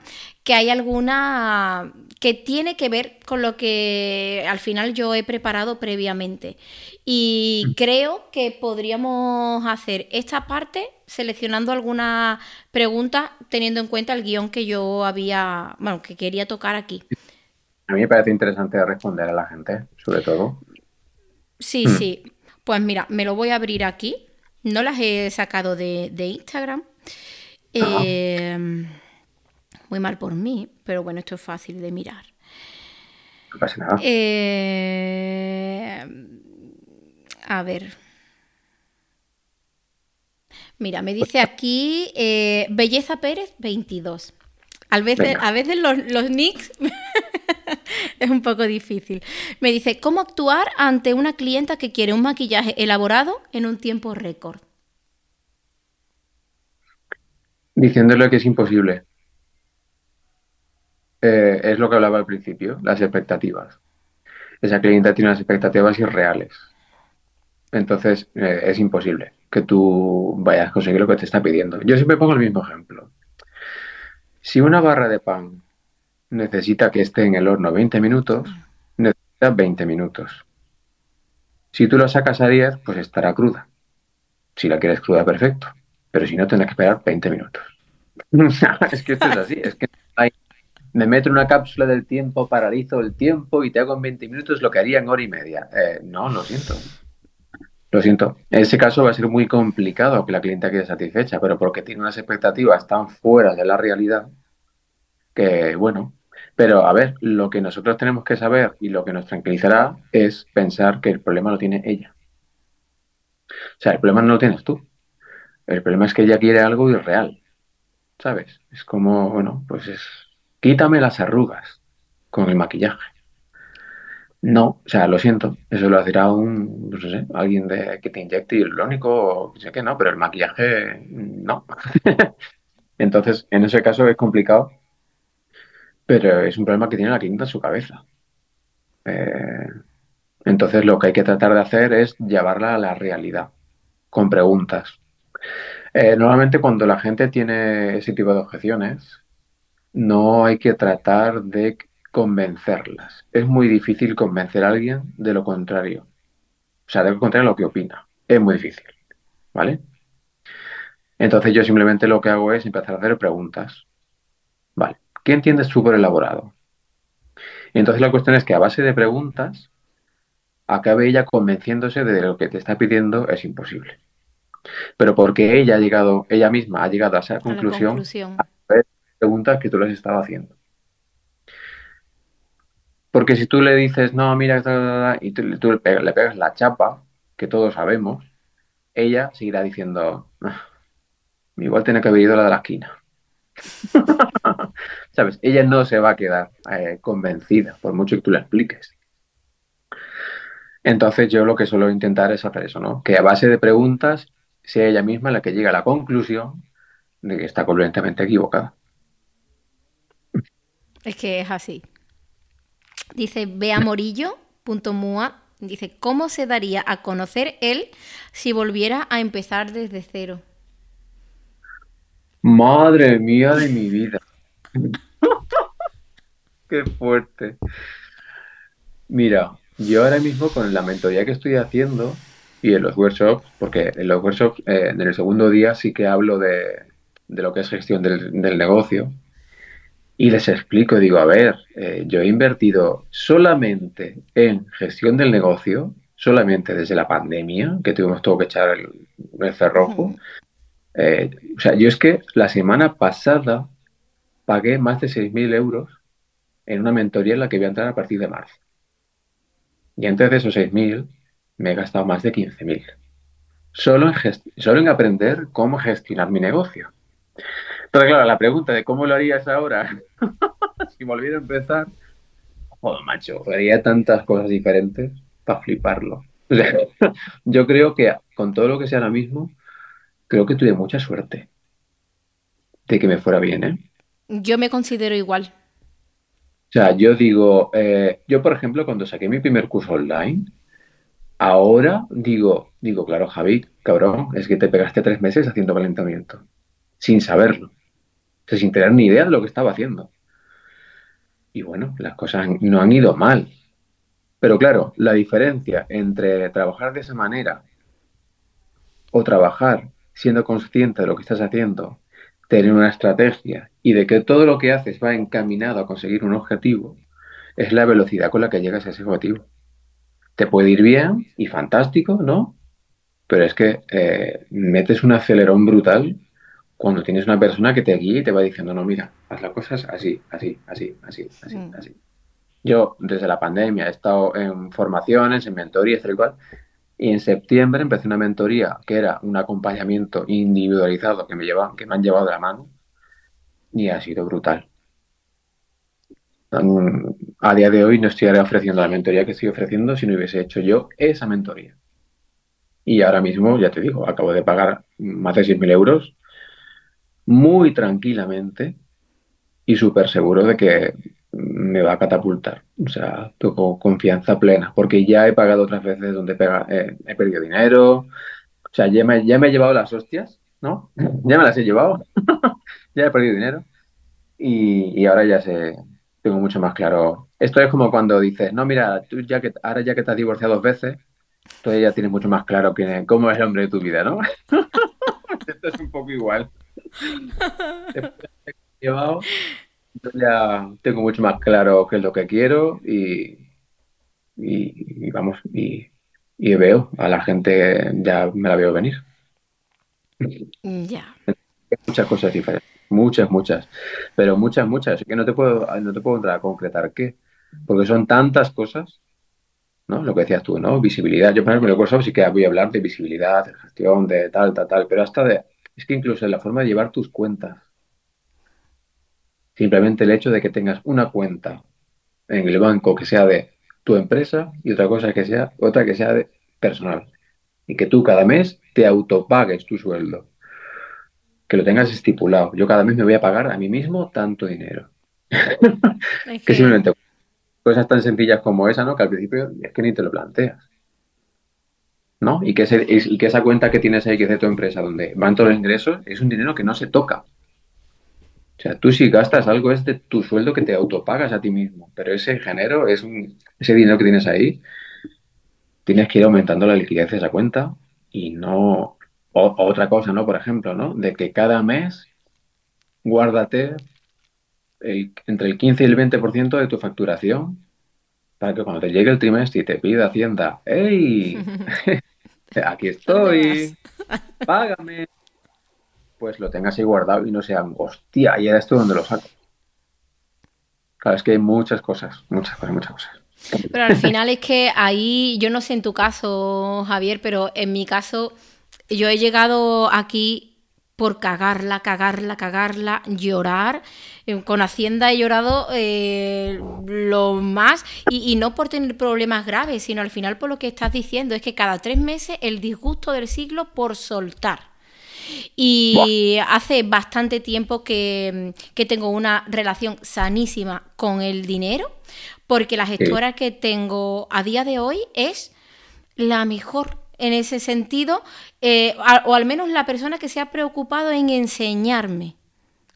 que hay alguna que tiene que ver con lo que al final yo he preparado previamente. Y mm. creo que podríamos hacer esta parte seleccionando algunas preguntas teniendo en cuenta el guion que yo había, bueno, que quería tocar aquí. A mí me parece interesante responder a la gente, sobre todo. Sí, mm. sí. Pues mira, me lo voy a abrir aquí. No las he sacado de, Instagram. Eh, muy mal por mí, pero bueno, esto es fácil de mirar. No pasa nada. Eh, a ver. Mira, me dice aquí eh, Belleza Pérez 22. A veces, a veces los, los nicks es un poco difícil. Me dice, ¿cómo actuar ante una clienta que quiere un maquillaje elaborado en un tiempo récord? Diciéndole que es imposible. Eh, es lo que hablaba al principio, las expectativas. Esa clienta tiene unas expectativas irreales. Entonces eh, es imposible que tú vayas a conseguir lo que te está pidiendo. Yo siempre pongo el mismo ejemplo. Si una barra de pan necesita que esté en el horno 20 minutos, necesita 20 minutos. Si tú la sacas a 10, pues estará cruda. Si la quieres cruda, perfecto. Pero si no, tendrás que esperar 20 minutos. es que esto es así. Es que hay me meto en una cápsula del tiempo, paralizo el tiempo y te hago en 20 minutos lo que haría en hora y media. Eh, no, lo siento. Lo siento. En ese caso va a ser muy complicado que la clienta quede satisfecha, pero porque tiene unas expectativas tan fuera de la realidad que, bueno, pero a ver, lo que nosotros tenemos que saber y lo que nos tranquilizará es pensar que el problema lo tiene ella. O sea, el problema no lo tienes tú. El problema es que ella quiere algo irreal. ¿Sabes? Es como, bueno, pues es, quítame las arrugas con el maquillaje. No, o sea, lo siento, eso lo hará un, no sé, alguien de, que te inyecte hialurónico o sé que no, pero el maquillaje no. Entonces, en ese caso es complicado, pero es un problema que tiene la clienta en su cabeza. Eh, entonces, lo que hay que tratar de hacer es llevarla a la realidad, con preguntas. Eh, normalmente cuando la gente tiene ese tipo de objeciones, no hay que tratar de convencerlas. Es muy difícil convencer a alguien de lo contrario. O sea, de lo contrario a lo que opina. Es muy difícil. ¿Vale? Entonces yo simplemente lo que hago es empezar a hacer preguntas. Vale. ¿Qué entiendes súper elaborado? Entonces la cuestión es que a base de preguntas acabe ella convenciéndose de que lo que te está pidiendo es imposible. Pero porque ella ha llegado, ella misma ha llegado a esa conclusión, preguntas que tú les estaba haciendo. Porque si tú le dices, no, mira, y tú, le, pegas, la chapa, que todos sabemos, ella seguirá diciendo, ah, igual tiene que haber ido la de la esquina. ¿Sabes? Ella no se va a quedar eh, convencida, por mucho que tú le expliques. Entonces yo lo que suelo intentar es hacer eso, ¿no? Que a base de preguntas sea ella misma la que llegue a la conclusión de que está completamente equivocada. Es que es así. Dice Bea Morillo, punto dice, ¿cómo se daría a conocer él si volviera a empezar desde cero? Madre mía de mi vida. Qué fuerte. Mira, yo ahora mismo con la mentoría que estoy haciendo y en los workshops, porque en los workshops eh, en el segundo día sí que hablo de, lo que es gestión del negocio, y les explico, digo, a ver, eh, yo he invertido solamente en gestión del negocio, solamente desde la pandemia, que tuvimos todo que echar el, cerrojo. Eh, o sea, yo es que la semana pasada pagué más de 6.000 euros en una mentoría en la que voy a entrar a partir de marzo. Y antes de esos 6.000 me he gastado más de 15.000. Solo en, solo en aprender cómo gestionar mi negocio. Pero claro, la pregunta de cómo lo harías ahora, si volviera a empezar, joder, macho, haría tantas cosas diferentes para fliparlo. yo creo que con todo lo que sé ahora mismo, creo que tuve mucha suerte de que me fuera bien, ¿eh? Yo me considero igual. O sea, yo digo, eh, yo por ejemplo, cuando saqué mi primer curso online, ahora digo, digo, claro, Javi, cabrón, es que te pegaste tres meses haciendo calentamiento, sin saberlo, sin tener ni idea de lo que estaba haciendo. Y bueno, las cosas no han ido mal. Pero claro, la diferencia entre trabajar de esa manera o trabajar siendo consciente de lo que estás haciendo, tener una estrategia y de que todo lo que haces va encaminado a conseguir un objetivo, es la velocidad con la que llegas a ese objetivo. Te puede ir bien y fantástico, ¿no? Pero es que eh, metes un acelerón brutal cuando tienes una persona que te guía y te va diciendo, no, mira, haz las cosas así, así, así, así, así, mm. así. Yo, desde la pandemia, he estado en formaciones, en mentorías, tal y cual, y en septiembre empecé una mentoría que era un acompañamiento individualizado que me, llevan, que me han llevado de la mano y ha sido brutal. A día de hoy no estoy ofreciendo la mentoría que estoy ofreciendo si no hubiese hecho yo esa mentoría. Y ahora mismo, ya te digo, acabo de pagar más de 6.000 euros muy tranquilamente y súper seguro de que me va a catapultar. O sea, tengo confianza plena, porque ya he pagado otras veces donde eh, he perdido dinero. O sea, ya me, ya me he llevado las hostias, ¿no? Ya me las he llevado. ya he perdido dinero. Y, ahora ya sé, tengo mucho más claro. Esto es como cuando dices, no, mira, tú ya que ahora ya que te has divorciado dos veces, entonces ya tienes mucho más claro quién cómo es el hombre de tu vida, ¿no? Esto es un poco igual. llevado, ya tengo mucho más claro qué es lo que quiero y, y, vamos, y, veo a la gente, ya me la veo venir. Ya. Muchas cosas diferentes, muchas, muchas, pero muchas, muchas. Que no te puedo, no te puedo entrar a concretar qué, porque son tantas cosas, ¿no? Lo que decías tú, ¿no? Visibilidad. Yo, por ejemplo, sí que voy a hablar de visibilidad, de gestión, de tal, tal, tal, pero hasta de es que incluso en la forma de llevar tus cuentas. Simplemente el hecho de que tengas una cuenta en el banco que sea de tu empresa y otra cosa que sea, otra que sea de personal. Y que tú cada mes te autopagues tu sueldo. Que lo tengas estipulado. Yo cada mes me voy a pagar a mí mismo tanto dinero. que simplemente cosas tan sencillas como esa, ¿no? Que al principio es que ni te lo planteas. ¿No? Y que, esa cuenta que tienes ahí, que es de tu empresa, donde van todos los ingresos, es un dinero que no se toca. O sea, tú si gastas algo es de tu sueldo que te autopagas a ti mismo, pero ese género, es un, ese dinero que tienes ahí, tienes que ir aumentando la liquidez de esa cuenta y no... otra cosa, ¿no? Por ejemplo, ¿no? De que cada mes guárdate entre el 15 y el 20% de tu facturación para que cuando te llegue el trimestre y te pida Hacienda, ¡Ey! Aquí estoy, págame. Pues lo tengas ahí guardado y no sea, hostia, ¿y esto donde lo saco? Claro, es que hay muchas cosas, muchas cosas, muchas cosas. Pero al final es que ahí, yo no sé en tu caso, Javier, pero en mi caso, yo he llegado aquí por cagarla, cagarla, cagarla, llorar. Eh, con Hacienda he llorado eh, lo más y, no por tener problemas graves, sino al final por lo que estás diciendo, es que cada tres meses el disgusto del siglo por soltar. Y hace bastante tiempo que, tengo una relación sanísima con el dinero, porque la gestora que tengo a día de hoy es la mejor en ese sentido, eh, o al menos la persona que se ha preocupado en enseñarme.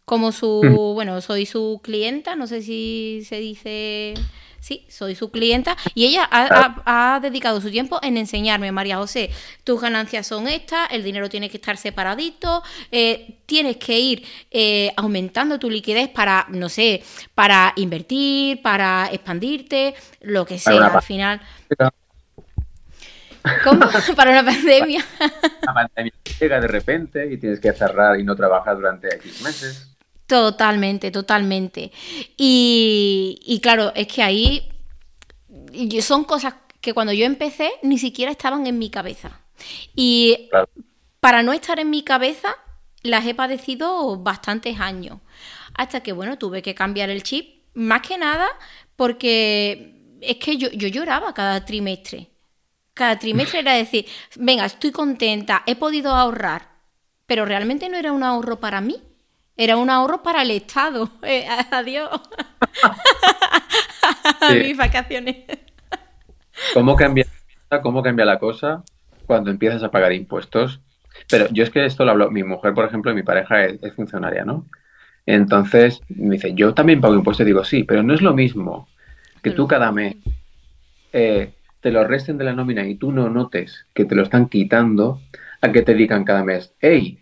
Como su, mm. bueno, soy su clienta, no sé si se dice, sí, soy su clienta, y ella ha, dedicado su tiempo en enseñarme, María José, tus ganancias son estas, el dinero tiene que estar separadito, eh, tienes que ir eh, aumentando tu liquidez para, no sé, para invertir, para expandirte, lo que sea, al final. ¿Cómo? Para una pandemia. La pandemia llega de repente y tienes que cerrar y no trabajar durante X meses. Totalmente, totalmente. Y, claro, es que ahí son cosas que cuando yo empecé ni siquiera estaban en mi cabeza. Y para no estar en mi cabeza, las he padecido bastantes años. Hasta que, bueno, tuve que cambiar el chip. Más que nada porque es que yo, yo lloraba cada trimestre. Cada trimestre era decir, venga, estoy contenta, he podido ahorrar, pero realmente no era un ahorro para mí, era un ahorro para el Estado. Eh, adiós. a mis vacaciones. ¿Cómo cambia, ¿Cómo cambia la cosa cuando empiezas a pagar impuestos? Pero yo es que esto lo hablo, mi mujer, por ejemplo, mi pareja es, funcionaria, ¿no? Entonces me dice, yo también pago impuestos. Digo, sí, pero no es lo mismo que tú cada mes eh, te lo resten de la nómina y tú no notes que te lo están quitando a que te digan cada mes, hey,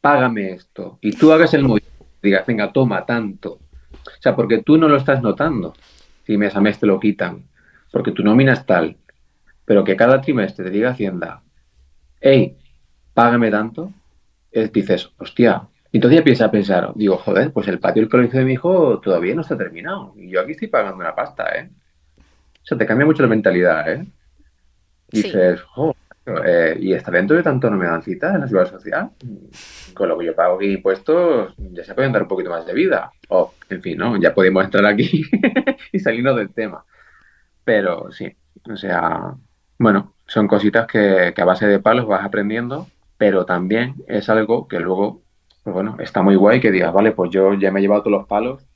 págame esto. Y tú hagas el movimiento, digas, venga, toma tanto. O sea, porque tú no lo estás notando si mes a mes te lo quitan, porque tu nómina es tal, pero que cada trimestre te diga Hacienda, hey, págame tanto, es, dices, hostia. Entonces ya piensa a pensar, digo, joder, pues el patio del colegio de mi hijo todavía no está terminado. Y yo aquí estoy pagando una pasta, ¿eh? O sea, te cambia mucho la mentalidad, ¿eh? Dices, joder, eh, y está dentro de tanto no me dan cita en la seguridad social. Con lo que yo pago aquí impuestos, ya se pueden dar un poquito más de vida. O, en fin, ¿no? Ya podemos entrar aquí y salirnos del tema. Pero sí, o sea, bueno, son cositas que, a base de palos vas aprendiendo, pero también es algo que luego, pues bueno, está muy guay que digas, vale, pues yo ya me he llevado todos los palos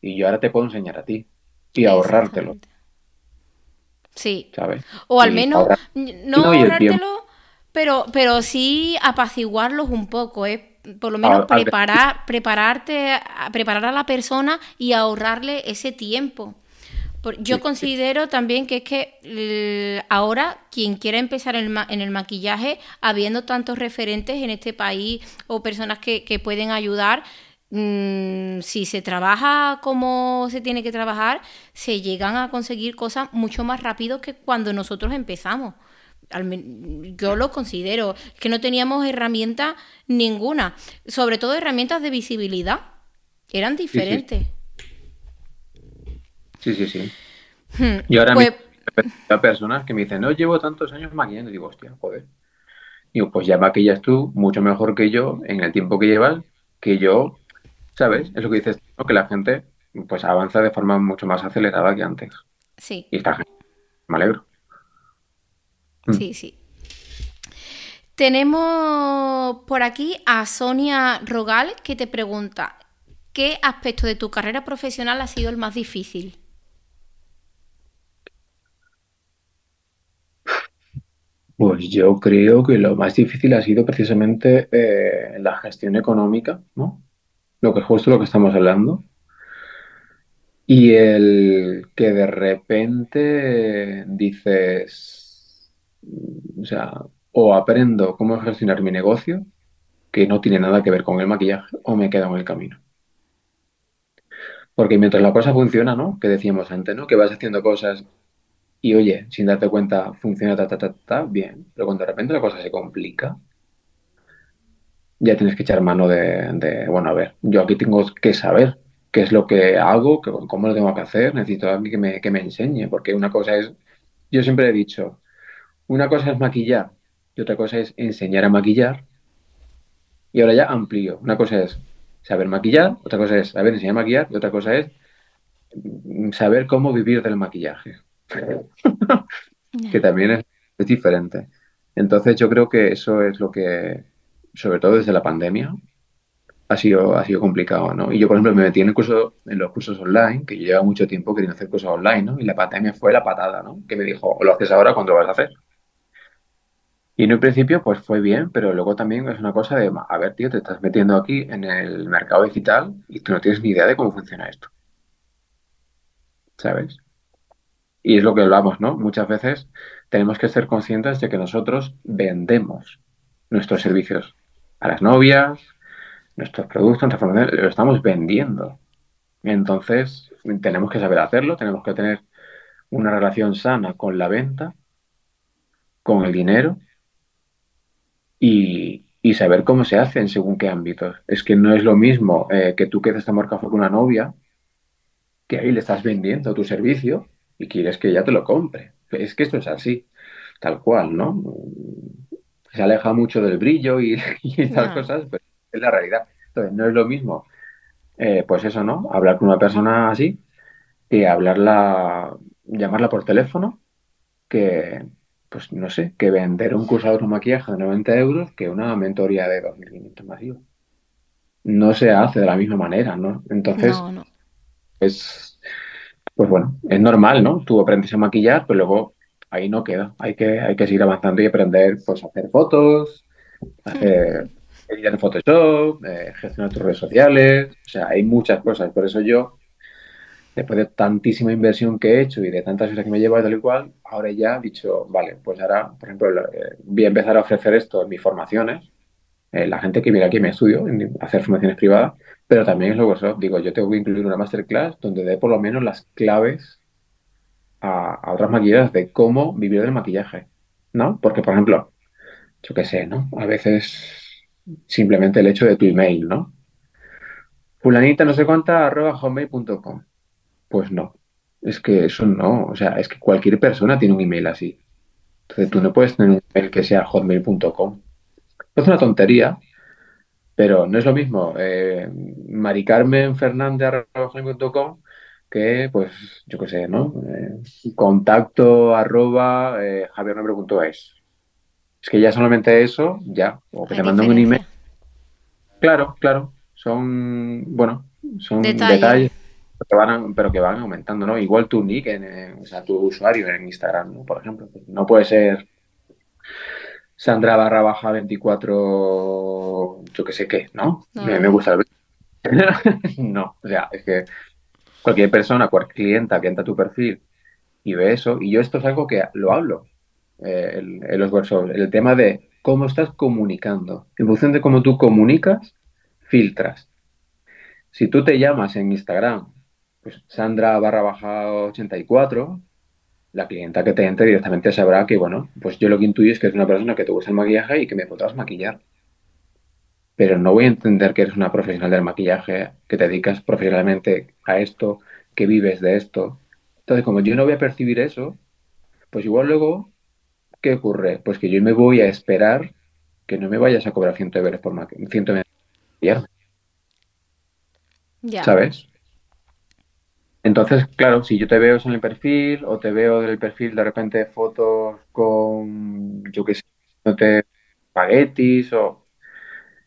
y yo ahora te puedo enseñar a ti y ahorrártelo. Sí. ¿Sabes? O al menos, no, ahorrártelo, pero, pero sí apaciguarlos un poco, ¿eh? Por lo menos preparar, prepararte, preparar a la persona y ahorrarle ese tiempo. Yo considero también que es que ahora quien quiera empezar en el, maquillaje, habiendo tantos referentes en este país o personas que, pueden ayudar, mm, si se trabaja como se tiene que trabajar, se llegan a conseguir cosas mucho más rápido que cuando nosotros empezamos. Yo lo considero, que no teníamos herramientas ninguna, sobre todo herramientas de visibilidad, eran diferentes. Sí, sí, sí. Hmm, y ahora pues... hay personas que me dicen, no llevo tantos años maquillando. Y digo, hostia, joder. Digo, pues ya maquillas tú mucho mejor que yo en el tiempo que llevas, que yo, ¿sabes? Es lo que dices, que la gente pues avanza de forma mucho más acelerada que antes. Sí. Y está Me alegro. Hmm. Sí, sí. Tenemos por aquí a Sonia Rogal que te pregunta, ¿qué aspecto de tu carrera profesional ha sido el más difícil? Pues yo creo que lo más difícil ha sido precisamente eh, la gestión económica, ¿no? Lo que justo lo que estamos hablando. Y el que de repente dices, o sea, o aprendo cómo gestionar mi negocio, que no tiene nada que ver con el maquillaje, o me quedo en el camino. Porque mientras la cosa funciona, ¿no? Que decíamos antes, ¿no? Que vas haciendo cosas y oye, sin darte cuenta, funciona ta, ta, ta, ta, bien. Pero cuando de repente la cosa se complica, ya tienes que echar mano de, bueno, a ver, yo aquí tengo que saber qué es lo que hago, cómo lo tengo que hacer, necesito a alguien que me, que me enseñe, porque una cosa es, yo siempre he dicho, una cosa es maquillar y otra cosa es enseñar a maquillar. Y ahora ya amplío. Una cosa es saber maquillar, otra cosa es saber enseñar a maquillar y otra cosa es saber cómo vivir del maquillaje. que también es, diferente. Entonces yo creo que eso es lo que, sobre todo desde la pandemia, ha sido, ha sido complicado, ¿no? Y yo, por ejemplo, me metí en, el curso, en los cursos online, que yo llevaba mucho tiempo queriendo hacer cosas online, ¿no? Y la pandemia fue la patada, ¿no? Que me dijo, lo haces ahora, cuando lo vas a hacer? Y en un principio, pues fue bien, pero luego también es una cosa de, a ver, tío, te estás metiendo aquí en el mercado digital y tú no tienes ni idea de cómo funciona esto. ¿Sabes? Y es lo que hablamos, ¿no? Muchas veces tenemos que ser conscientes de que nosotros vendemos nuestros servicios a las novias, nuestros productos, nuestra formación, lo estamos vendiendo. Entonces, tenemos que saber hacerlo, tenemos que tener una relación sana con la venta, con el dinero y, saber cómo se hace en según qué ámbitos. Es que no es lo mismo eh, que tú quedes tomar café con una novia, que ahí le estás vendiendo tu servicio y quieres que ella te lo compre. Es que esto es así, tal cual, ¿no? Se aleja mucho del brillo y, estas cosas, pero es la realidad. Entonces, no es lo mismo, eh, pues eso, ¿no? Hablar con una persona así, que hablarla, llamarla por teléfono, que, pues no sé, que vender un curso de maquillaje de 90 euros que una mentoría de 2.500 masivo. No se hace de la misma manera, ¿no? Entonces, es pues bueno, es normal, ¿no? Tú aprendes a maquillar, pero luego ahí no queda. Hay que, hay que seguir avanzando y aprender pues, a hacer fotos, hacer editar en Photoshop, eh, gestionar tus redes sociales. O sea, hay muchas cosas. Por eso yo, después de tantísima inversión que he hecho y de tantas cosas que me he llevado tal y cual, ahora ya he dicho, vale, pues ahora, por ejemplo, eh, voy a empezar a ofrecer esto en mis formaciones. Eh, la gente que viene aquí me estudio, en hacer formaciones privadas, pero también es lo que digo, yo tengo que incluir una masterclass donde dé por lo menos las claves a, otras maquilladoras de cómo vivir del maquillaje, ¿no? Porque, por ejemplo, yo qué sé, ¿no? A veces simplemente el hecho de tu email, ¿no? Fulanita no sé cuánta arroba hotmail.com. Pues no, es que eso no, o sea, es que cualquier persona tiene un email así. Entonces tú no puedes tener un email que sea hotmail.com. Es una tontería, pero no es lo mismo eh, maricarmenfernandez.com que, pues, yo qué sé, ¿no? Eh, contacto arroba eh, javiernobre.es. Es que ya solamente eso, ya, o que te mandan un email. Claro, claro, son, bueno, son detalles, que van, pero que van aumentando, ¿no? Igual tu nick, en, o sea, tu usuario en Instagram, ¿no? Por ejemplo, no puede ser Sandra barra baja 24, yo qué sé qué, ¿no? Me, me, gusta el... no, o sea, es que cualquier persona, cualquier clienta que entra a tu perfil y ve eso, y yo esto es algo que lo hablo eh, en, los workshops, el tema de cómo estás comunicando. En función de cómo tú comunicas, filtras. Si tú te llamas en Instagram, pues Sandra barra baja 84, la clienta que te entre directamente sabrá que, bueno, pues yo lo que intuyo es que es una persona que te gusta el maquillaje y que me podrás maquillar. Pero no voy a entender que eres una profesional del maquillaje, que te dedicas profesionalmente a esto, que vives de esto. Entonces, como yo no voy a percibir eso, pues igual luego, ¿qué ocurre? Pues que yo me voy a esperar que no me vayas a cobrar 100 euros por maquillarme. Ya. ¿Sabes? Entonces, claro, si yo te veo en el perfil o te veo del perfil de repente fotos con, yo qué sé, no te espaguetis o...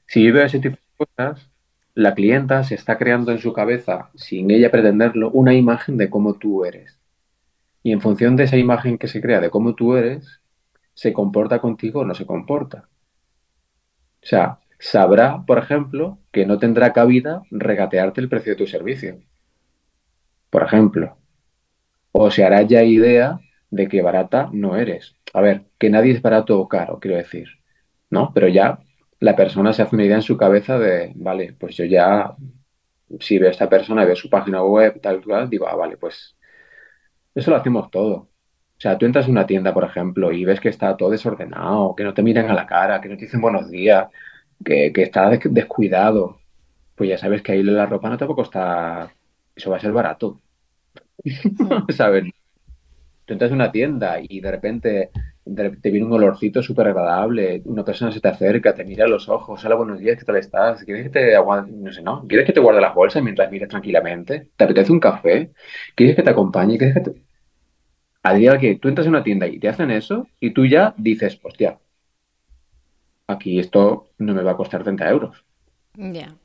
Si yo veo ese tipo de cosas, la clienta se está creando en su cabeza, sin ella pretenderlo, una imagen de cómo tú eres. Y en función de esa imagen que se crea de cómo tú eres, se comporta contigo o no se comporta. O sea, sabrá, por ejemplo, que no tendrá cabida regatearte el precio de tu servicio. Por ejemplo. O se hará ya idea de que barata no eres. A ver, que nadie es barato o caro, quiero decir. ¿No? Pero ya la persona se hace una idea en su cabeza de, vale, pues yo ya, si veo a esta persona, veo su página web, tal, tal, digo, ah, vale, pues eso lo hacemos todo. O sea, tú entras en una tienda, por ejemplo, y ves que está todo desordenado, que no te miran a la cara, que no te dicen buenos días, que, que está descuidado, pues ya sabes que ahí la ropa no te va a costar, eso va a ser barato. ¿Sabes? Tú entras en una tienda y de repente te viene un olorcito súper agradable, una persona se te acerca, te mira a los ojos, hola, buenos días, ¿qué tal estás? ¿Quieres que te aguante, no sé, no? ¿Quieres que te guarde las bolsas mientras mires tranquilamente? ¿Te apetece un café? ¿Quieres que te acompañe? ¿Quieres que te... Al día que tú entras en una tienda y te hacen eso y tú ya dices, hostia, aquí esto no me va a costar 30 euros. Ya.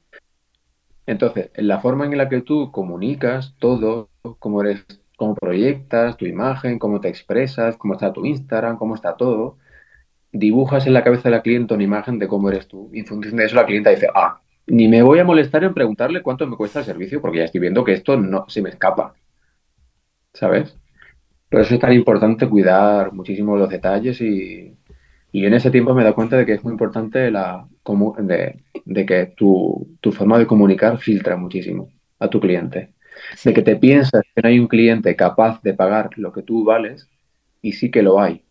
Entonces, la forma en la que tú comunicas todo, cómo eres cómo proyectas tu imagen, cómo te expresas, cómo está tu Instagram, cómo está todo. Dibujas en la cabeza de la cliente una imagen de cómo eres tú. Y en función de eso la clienta dice, ah, ni me voy a molestar en preguntarle cuánto me cuesta el servicio porque ya estoy viendo que esto no se me escapa. ¿Sabes? Por eso es tan importante cuidar muchísimo los detalles y, en ese tiempo me he dado cuenta de que es muy importante la, de, de que tu, tu forma de comunicar filtra muchísimo a tu cliente de que te piensas que no hay un cliente capaz de pagar lo que tú vales y sí que lo hay.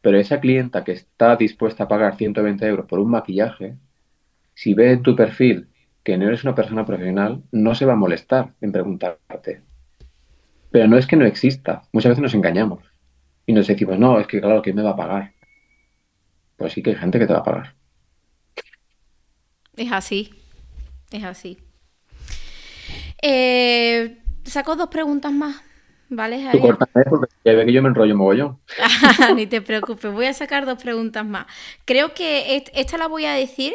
Pero esa clienta que está dispuesta a pagar 120 euros por un maquillaje, si ve en tu perfil que no eres una persona profesional, no se va a molestar en preguntarte. Pero no es que no exista. Muchas veces nos engañamos y nos decimos, no, es que claro, ¿quién me va a pagar? Pues sí que hay gente que te va a pagar. Es así, es así. Eh, saco dos preguntas más, ¿vale? Tú cortame porque ya ve que yo me enrollo mogollón. Ni te preocupes, voy a sacar dos preguntas más. Creo que esta la voy a decir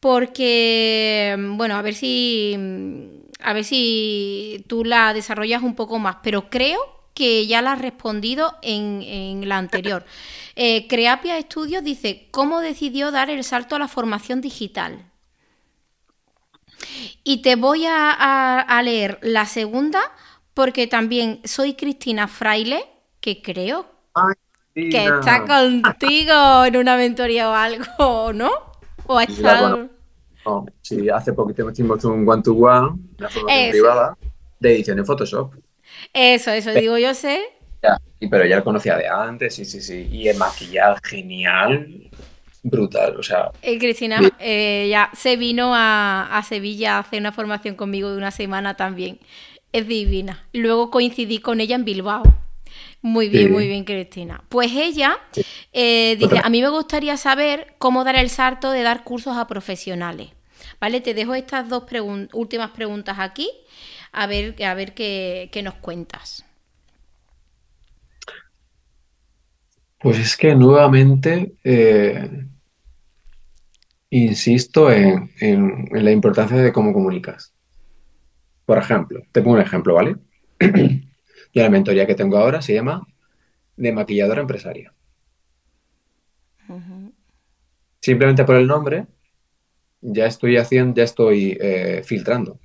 porque, bueno, a ver si a ver si tú la desarrollas un poco más, pero creo que ya la has respondido en, la anterior. Eh, Creapia Estudios dice, ¿cómo decidió dar el salto a la formación digital? Y te voy a, leer la segunda porque también soy Cristina Fraile, que creo que está contigo en una mentoría o algo, ¿no? ¿O ha estado...? sí, hace poquito hicimos un one-to-one, una formación privada, de edición en Photoshop. Eso, eso, digo yo sé. Ya, pero ya lo conocía de antes, sí, sí, sí. Y el maquillaje genial, brutal, o sea... Eh, Cristina eh, ya se vino a, Sevilla a hacer una formación conmigo de una semana también. Es divina. Luego coincidí con ella en Bilbao. Muy bien, muy bien, Cristina. Pues ella eh, dice, a mí me gustaría saber cómo dar el salto de dar cursos a profesionales. ¿Vale? Te dejo estas dos últimas preguntas aquí, a ver, a ver qué, nos cuentas. Pues es que nuevamente eh, insisto en, la importancia de cómo comunicas. Por ejemplo, te pongo un ejemplo, ¿vale? Y la mentoría que tengo ahora se llama de maquilladora empresaria. Simplemente por el nombre ya estoy haciendo, ya estoy eh, filtrando.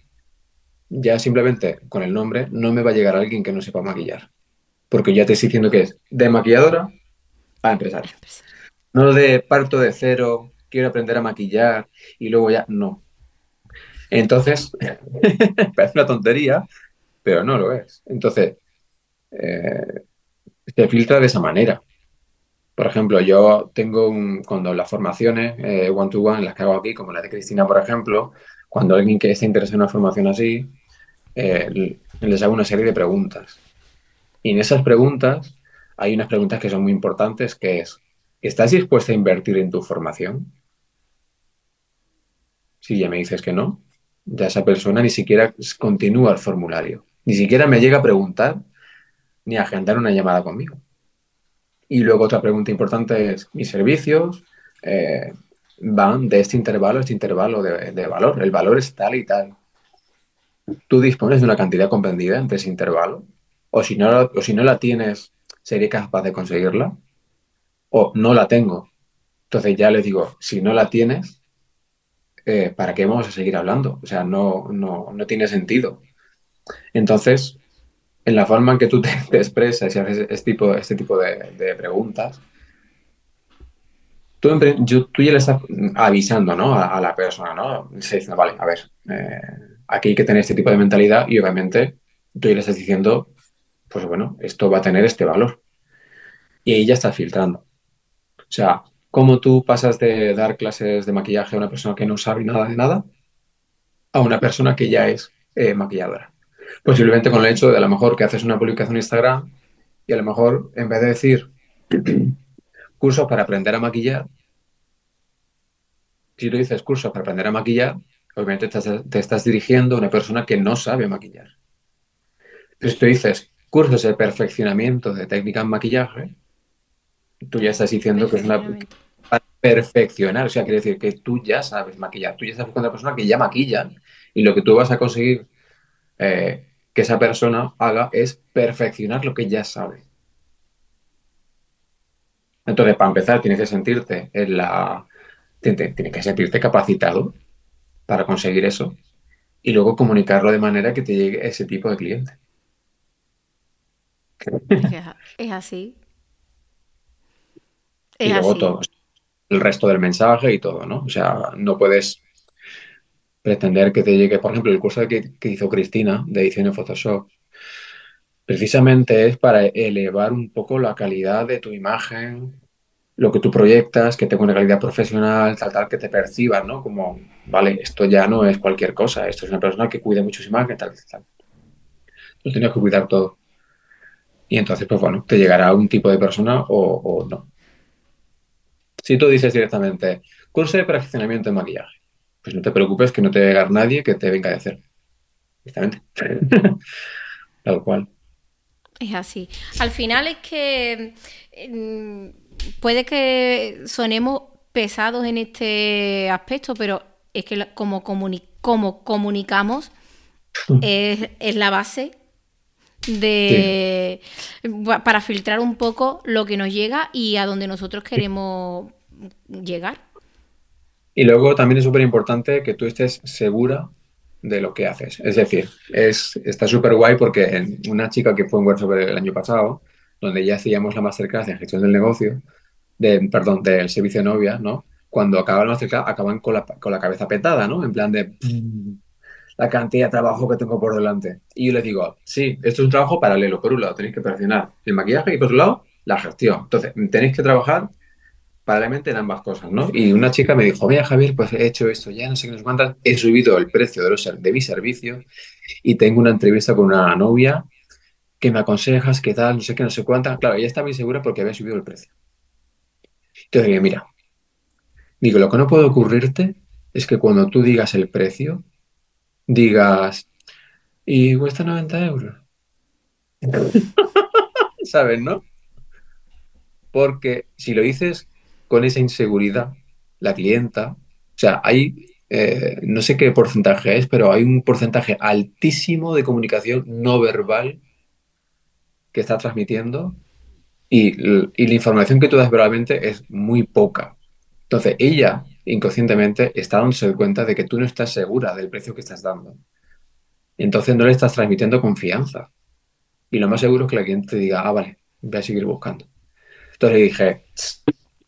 Ya simplemente con el nombre no me va a llegar alguien que no sepa maquillar. Porque ya te estoy diciendo que es de maquilladora a empresaria. No de parto de cero, quiero aprender a maquillar y luego ya no. Entonces, parece una tontería, pero no lo es. Entonces, eh, se filtra de esa manera. Por ejemplo, yo tengo un, cuando las formaciones eh, one-to-one, las que hago aquí, como la de Cristina, por ejemplo, cuando alguien que está interesado en una formación así, eh, les hago una serie de preguntas. Y en esas preguntas hay unas preguntas que son muy importantes, que es, ¿estás dispuesta a invertir en tu formación? Si ya me dices que no, ya esa persona ni siquiera continúa el formulario, ni siquiera me llega a preguntar ni agendar una llamada conmigo. Y luego otra pregunta importante es, ¿mis servicios eh, van de este intervalo a este intervalo de, valor? El valor es tal y tal. ¿Tú dispones de una cantidad comprendida entre ese intervalo? O si no, o si no la tienes, ¿seré capaz de conseguirla? O no la tengo. Entonces ya les digo, si no la tienes, eh, ¿para qué vamos a seguir hablando? O sea, no, no, no tiene sentido. Entonces, en la forma en que tú te, expresas y haces este tipo, este tipo de, preguntas, tú, tú, ya le estás avisando ¿no? a, la persona, ¿no? Se dice, vale, a ver, eh, aquí hay que tener este tipo de mentalidad y obviamente tú ya le estás diciendo, pues bueno, esto va a tener este valor. Y ahí ya estás filtrando. O sea, ¿cómo tú pasas de dar clases de maquillaje a una persona que no sabe nada de nada a una persona que ya es eh, maquilladora? Posiblemente con el hecho de a lo mejor que haces una publicación en Instagram y a lo mejor en vez de decir cursos para aprender a maquillar, si tú dices cursos para aprender a maquillar, obviamente te estás, dirigiendo a una persona que no sabe maquillar. Pero si tú dices cursos de perfeccionamiento de técnica en maquillaje, tú ya estás diciendo que es una para perfeccionar, o sea, quiere decir que tú ya sabes maquillar, tú ya estás buscando a una persona que ya maquilla y lo que tú vas a conseguir eh, que esa persona haga es perfeccionar lo que ya sabe. Entonces, para empezar, tienes que sentirte en la. Tienes que sentirte capacitado para conseguir eso y luego comunicarlo de manera que te llegue ese tipo de cliente. Es así. Y luego todo, el resto del mensaje y todo, ¿no? O sea, no puedes pretender que te llegue, por ejemplo, el curso que, hizo Cristina de edición en Photoshop, precisamente es para elevar un poco la calidad de tu imagen, lo que tú proyectas, que tenga una calidad profesional, tal, tal, que te percibas, ¿no? Como, vale, esto ya no es cualquier cosa, esto es una persona que cuida mucho su imagen, tal, tal. Tú tienes que cuidar todo. Y entonces, pues bueno, te llegará un tipo de persona o, o no. Si tú dices directamente, curso de perfeccionamiento de maquillaje, pues no te preocupes que no te va a llegar nadie que te venga a hacer. Exactamente. Tal cual. Es así. Al final es que mm, puede que sonemos pesados en este aspecto, pero es que como, como comunicamos es, la base de para filtrar un poco lo que nos llega y a donde nosotros queremos llegar. Y luego también es súper importante que tú estés segura de lo que haces. Es decir, es, está súper guay porque una chica que fue en workshop el año pasado, donde ya hacíamos la masterclass de gestión del negocio, de, perdón, del servicio de novia, ¿no? Cuando acaban la masterclass, acaban con la, con la cabeza petada, ¿no? En plan de la cantidad de trabajo que tengo por delante. Y yo les digo, sí, esto es un trabajo paralelo. Por un lado, tenéis que perfeccionar el maquillaje y por otro lado, la gestión. Entonces, tenéis que trabajar paralelamente en ambas cosas, ¿no? Y una chica me dijo, mira Javier, pues he hecho esto ya, no sé qué nos mandan, he subido el precio de, los, de mi servicio y tengo una entrevista con una novia que me aconsejas, qué tal, no sé qué, no sé cuánta. Claro, ella está muy segura porque había subido el precio. Entonces dije, mira, digo, lo que no puede ocurrirte es que cuando tú digas el precio, digas, y cuesta 90 euros. ¿Sabes, no? Porque si lo dices con esa inseguridad, la clienta, o sea, hay, eh, no sé qué porcentaje es, pero hay un porcentaje altísimo de comunicación no verbal que está transmitiendo y, la información que tú das verbalmente es muy poca. Entonces, ella inconscientemente está dándose cuenta de que tú no estás segura del precio que estás dando. Entonces no le estás transmitiendo confianza. Y lo más seguro es que la cliente te diga, ah, vale, voy a seguir buscando. Entonces le dije,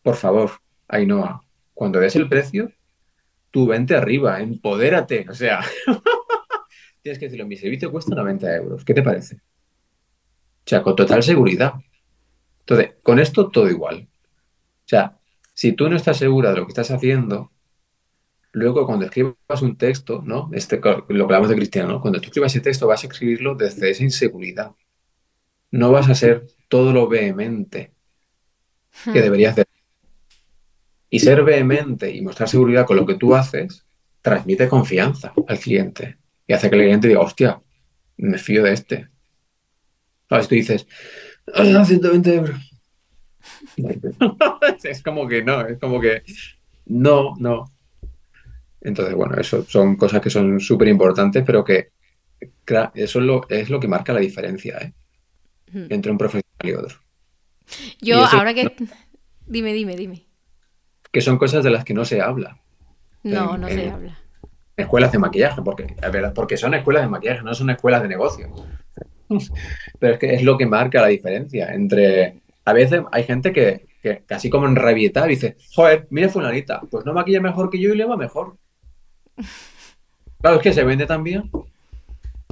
por favor, Ainhoa, cuando des el precio, tú vente arriba, empodérate. O sea, tienes que decirlo, mi servicio cuesta 90 euros. ¿Qué te parece? O sea, con total seguridad. Entonces, con esto todo igual. O sea, si tú no estás segura de lo que estás haciendo, luego cuando escribas un texto, ¿no? Este, lo que hablamos de Cristiano, Cuando tú escribas ese texto vas a escribirlo desde esa inseguridad. No vas a ser todo lo vehemente que hmm. deberías de y ser vehemente y mostrar seguridad con lo que tú haces transmite confianza al cliente y hace que el cliente diga, hostia, me fío de este. A si tú dices, 120 ah, euros. es como que no, es como que no, no. Entonces, bueno, eso son cosas que son súper importantes, pero que eso es lo, es lo que marca la diferencia ¿eh? entre un profesional y otro. Yo, ahora que... Dime, dime, dime que son cosas de las que no se habla. No, no se habla. Escuelas de maquillaje, porque, porque son escuelas de maquillaje, no son escuelas de negocio. Pero es que es lo que marca la diferencia entre... A veces hay gente que, que casi como en rabietar dice, joder, mira fulanita, pues no maquilla mejor que yo y le va mejor. Claro, es que se vende también.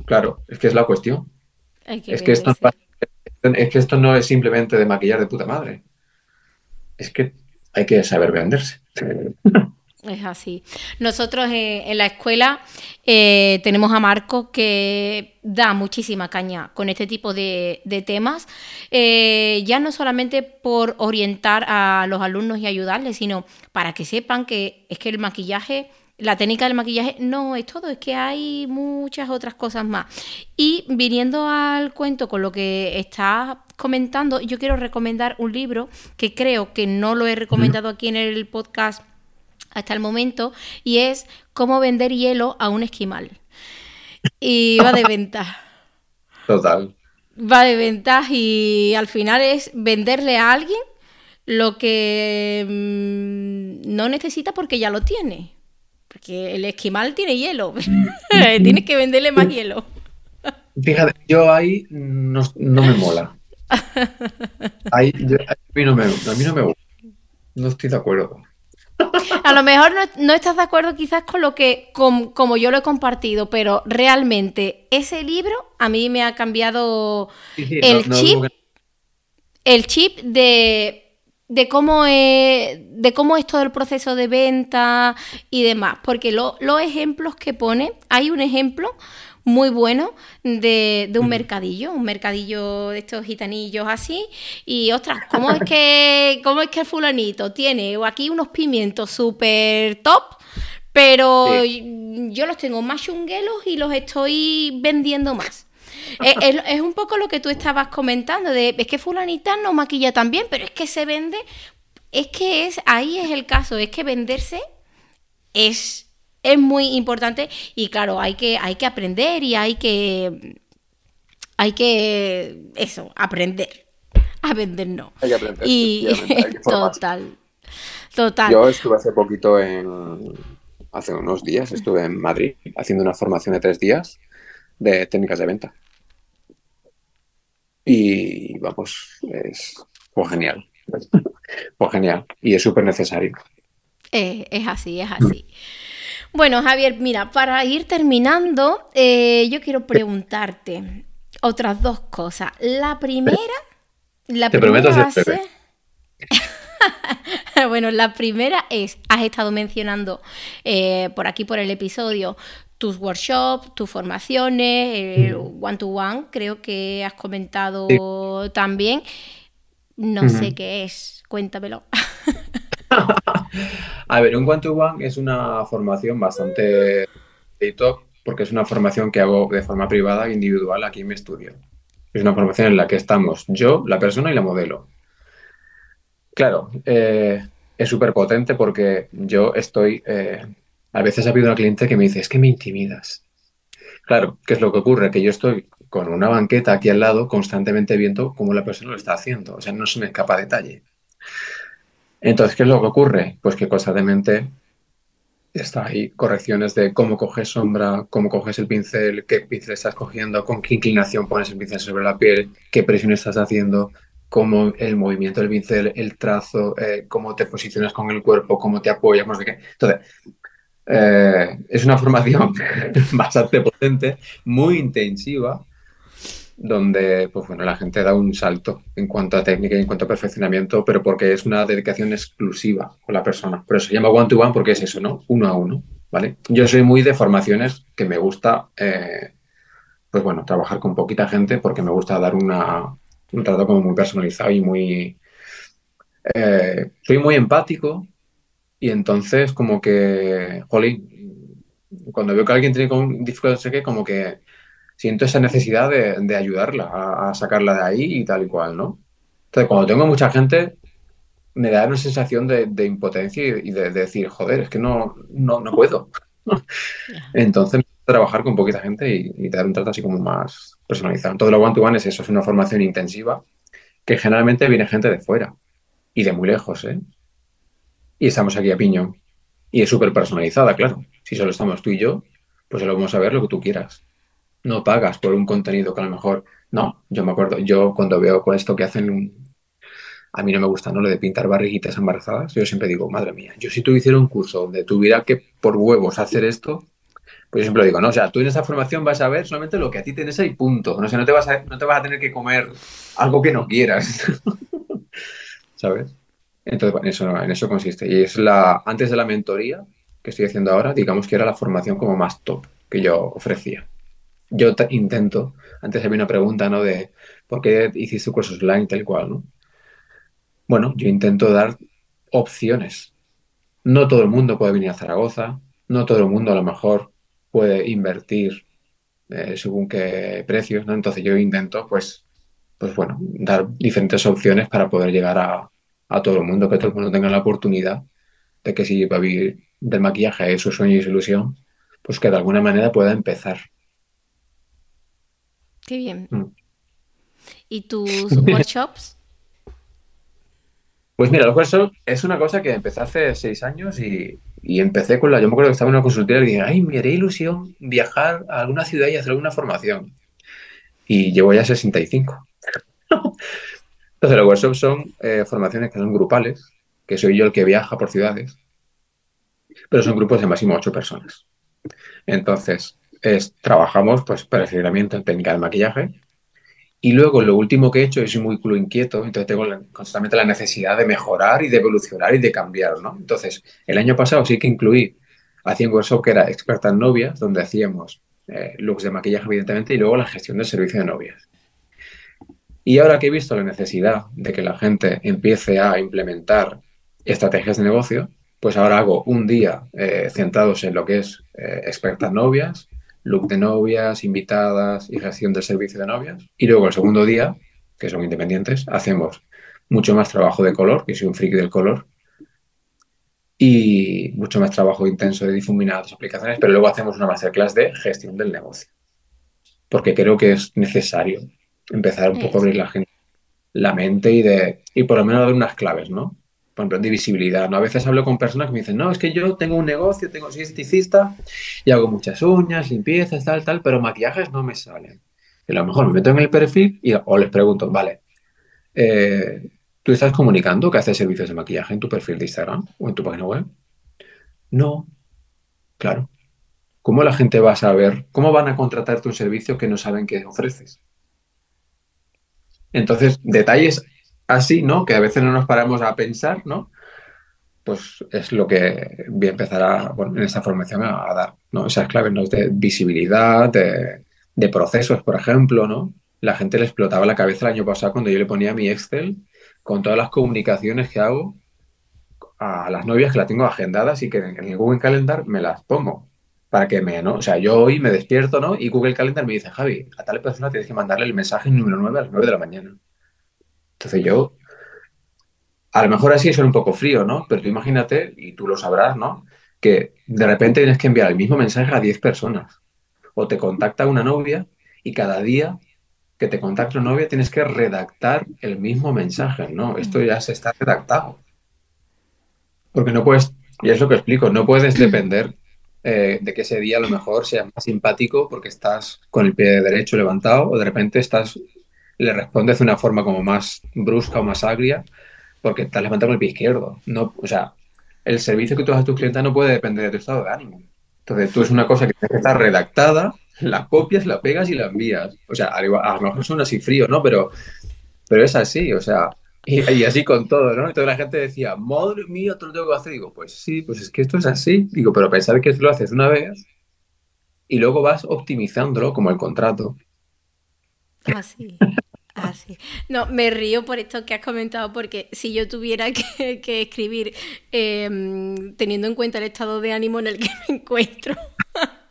Claro, es que es la cuestión. es, que esto es que esto no es simplemente de maquillar de puta madre. Es que hay que saber venderse. Es así. Nosotros eh, en la escuela eh, tenemos a Marco que da muchísima caña con este tipo de, temas, eh, ya no solamente por orientar a los alumnos y ayudarles, sino para que sepan que es que el maquillaje la técnica del maquillaje no es todo, es que hay muchas otras cosas más. Y viniendo al cuento con lo que estás comentando, yo quiero recomendar un libro que creo que no lo he recomendado aquí en el podcast hasta el momento, y es Cómo vender hielo a un esquimal. Y va de venta. Total. Va de venta y al final es venderle a alguien lo que mm, no necesita porque ya lo tiene. Porque el esquimal tiene hielo. Tienes que venderle más hielo. Fíjate, yo ahí no, me mola. Ahí, a, mí no me, a mí no me gusta. No estoy de acuerdo. A lo mejor no, estás de acuerdo quizás con lo que, como yo lo he compartido, pero realmente ese libro a mí me ha cambiado el chip. el chip de de cómo, es, de cómo es todo el proceso de venta y demás. Porque los ejemplos que pone, hay un ejemplo muy bueno de, un mercadillo, un mercadillo de estos gitanillos así. Y ostras, ¿cómo es que, cómo es que el fulanito tiene aquí unos pimientos súper top? Pero yo los tengo más chunguelos y los estoy vendiendo más. Es, un poco lo que tú estabas comentando, de es que fulanita no maquilla tan bien, pero es que se vende, es que es, ahí es el caso, es que venderse es es muy importante y claro, hay que, hay que aprender y hay que, hay que, eso, aprender. Aprender no. Hay que aprender. Y total, total. Yo estuve hace poquito en, hace unos días, estuve en Madrid haciendo una formación de tres días de técnicas de venta. Y vamos, es fue genial. fue genial. Y es súper necesario. Eh, es así, es así. Bueno, Javier, mira, para ir terminando, eh, yo quiero preguntarte otras dos cosas. La primera, la Te primera prometo bueno, la primera es, has estado mencionando eh, por aquí, por el episodio, tus workshops, tus formaciones, one to one, creo que has comentado también. No sé qué es, cuéntamelo. A ver, un one to one es una formación bastante top porque es una formación que hago de forma privada e individual aquí en mi estudio. Es una formación en la que estamos yo, la persona y la modelo. Claro, eh, es súper potente porque yo estoy. Eh, a veces ha habido una cliente que me dice, es que me intimidas. Claro, ¿qué es lo que ocurre? Que yo estoy con una banqueta aquí al lado constantemente viendo cómo la persona lo está haciendo. O sea, no se me escapa detalle. Entonces, ¿qué es lo que ocurre? Pues que constantemente está ahí correcciones de cómo coges sombra, cómo coges el pincel, qué pincel estás cogiendo, con qué inclinación pones el pincel sobre la piel, qué presión estás haciendo, cómo el movimiento del pincel, el trazo, eh, cómo te posicionas con el cuerpo, cómo te apoyas, no sé qué. Entonces, eh, es una formación bastante potente, muy intensiva, donde pues bueno, la gente da un salto en cuanto a técnica y en cuanto a perfeccionamiento, pero porque es una dedicación exclusiva con la persona. Pero se llama one to one porque es eso, ¿no? Uno a uno, ¿vale? Yo soy muy de formaciones que me gusta, eh, pues bueno, trabajar con poquita gente porque me gusta dar una, un trato como muy personalizado y muy... Eh, soy muy empático y entonces como que, jolín, cuando veo que alguien tiene dificultades, sé que como que siento esa necesidad de, ayudarla a, sacarla de ahí y tal y cual, ¿no? Entonces, cuando tengo mucha gente, me da una sensación de, impotencia y, de, decir, joder, es que no, no, puedo. Entonces, trabajar con poquita gente y, dar un trato así como más personalizado. Todo lo one to one es eso, es una formación intensiva que generalmente viene gente de fuera y de muy lejos, ¿eh? Y estamos aquí a piñón. Y es súper personalizada, claro. Si solo estamos tú y yo, pues solo vamos a ver lo que tú quieras no pagas por un contenido que a lo mejor, no, yo me acuerdo, yo cuando veo con esto que hacen, a mí no me gusta, ¿no? Lo de pintar barriguitas embarazadas, yo siempre digo, madre mía, yo si tuviera un curso donde tuviera que por huevos hacer esto, pues yo siempre digo, ¿no? O sea, tú en esa formación vas a ver solamente lo que a ti tienes ahí, punto. No sé, no te vas a, no te vas a tener que comer algo que no quieras. ¿Sabes? Entonces, eso, en eso consiste. Y es la, antes de la mentoría que estoy haciendo ahora, digamos que era la formación como más top que yo ofrecía yo intento, antes había una pregunta, ¿no? De por qué hiciste cursos online tal cual, ¿no? Bueno, yo intento dar opciones. No todo el mundo puede venir a Zaragoza, no todo el mundo a lo mejor puede invertir eh, según qué precios, ¿no? Entonces yo intento, pues, pues bueno, dar diferentes opciones para poder llegar a, a todo el mundo, que todo el mundo tenga la oportunidad de que si va a vivir del maquillaje es su sueño y su ilusión, pues que de alguna manera pueda empezar Qué bien. Mm. ¿Y tus workshops? Pues mira, los workshops es una cosa que empecé hace seis años y, empecé con la. Yo me acuerdo que estaba en una consultoría y dije, ay, me haría ilusión viajar a alguna ciudad y hacer alguna formación. Y llevo ya 65. Entonces, los workshops son eh, formaciones que son grupales, que soy yo el que viaja por ciudades, pero son grupos de máximo ocho personas. Entonces, es, trabajamos pues, perfeccionamiento en técnica de maquillaje. Y luego lo último que he hecho, es muy culo inquieto, entonces tengo constantemente la necesidad de mejorar y de evolucionar y de cambiar, ¿no? Entonces, el año pasado sí que incluí, hacía un workshop que era experta en novias, donde hacíamos eh, looks de maquillaje, evidentemente, y luego la gestión del servicio de novias. Y ahora que he visto la necesidad de que la gente empiece a implementar estrategias de negocio, pues ahora hago un día eh, centrados en lo que es eh, experta en novias, look de novias, invitadas y gestión del servicio de novias. Y luego el segundo día, que son independientes, hacemos mucho más trabajo de color, que soy un friki del color. y mucho más trabajo intenso de difuminar las aplicaciones, pero luego hacemos una masterclass de gestión del negocio, porque creo que es necesario empezar un poco a abrir la, gente, la mente y, de, y por lo menos dar unas claves, ¿no? Por ejemplo, de visibilidad, ¿no? A veces hablo con personas que me dicen, no, es que yo tengo un negocio, tengo, soy esticista y hago muchas uñas, limpiezas, tal, tal, pero maquillajes no me salen. Y a lo mejor me meto en el perfil y, o les pregunto, vale, eh, ¿Tú estás comunicando que haces servicios de maquillaje en tu perfil de Instagram o en tu página web? No. Claro. ¿Cómo la gente va a saber, cómo van a contratarte un servicio que no saben qué ofreces? Entonces, detalles así, ¿no? Que a veces no nos paramos a pensar, ¿no? Pues es lo que voy a empezar a, bueno, en esta formación a, dar, ¿no? Esas claves, ¿no? De visibilidad, de, procesos, por ejemplo, ¿no? La gente le explotaba la cabeza el año pasado cuando yo le ponía mi Excel con todas las comunicaciones que hago a las novias que las tengo agendadas y que en el Google Calendar me las pongo para que me, ¿no? O sea, yo hoy me despierto, ¿no? Y Google Calendar me dice, Javi, a tal persona tienes que mandarle el mensaje número 9 a las 9 de la mañana. Entonces yo, a lo mejor así es un poco frío, ¿no? Pero tú imagínate, y tú lo sabrás, ¿no? Que de repente tienes que enviar el mismo mensaje a 10 personas. O te contacta una novia y cada día que te contacte una novia, tienes que redactar el mismo mensaje, ¿no? Esto ya se está redactado. Porque no puedes, y es lo que explico, no puedes depender eh, de que ese día a lo mejor sea más simpático porque estás con el pie derecho levantado o de repente estás, le respondes de una forma como más brusca o más agria porque estás levantando con el pie izquierdo. No, o sea, el servicio que tú das a tus clientes no puede depender de tu estado de ánimo. Entonces, tú es una cosa que tiene que estar redactada la copias, la pegas y la envías. O sea, a lo mejor suena así frío, ¿no? Pero, pero es así, o sea, y, así con todo, ¿no? Y toda la gente decía, madre mía, te lo tengo que hacer. digo, pues sí, pues es que esto es así. Digo, pero pensar que lo haces una vez y luego vas optimizándolo como el contrato. Así. Así. No, me río por esto que has comentado, porque si yo tuviera que, escribir em, teniendo en cuenta el estado de ánimo en el que me encuentro,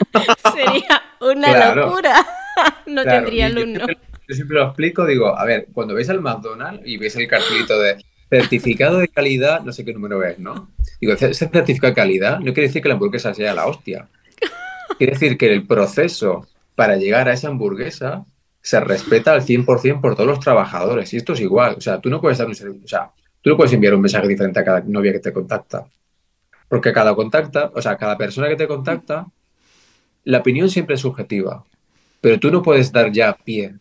sería una locura. no tendría alumno. Yo siempre, lo explico, digo, a ver, cuando veis al McDonald's y veis el cartelito de certificado de calidad, no sé qué número es, ¿no? Digo, ese certificado de calidad no quiere decir que la hamburguesa sea la hostia. Quiere decir que el proceso para llegar a esa hamburguesa se respeta al 100% por todos los trabajadores. Y esto es igual. O sea, tú no puedes dar un o sea, tú no puedes enviar un mensaje diferente a cada novia que te contacta. Porque cada contacta, o sea, cada persona que te contacta la opinión siempre es subjetiva, pero tú no puedes dar ya pie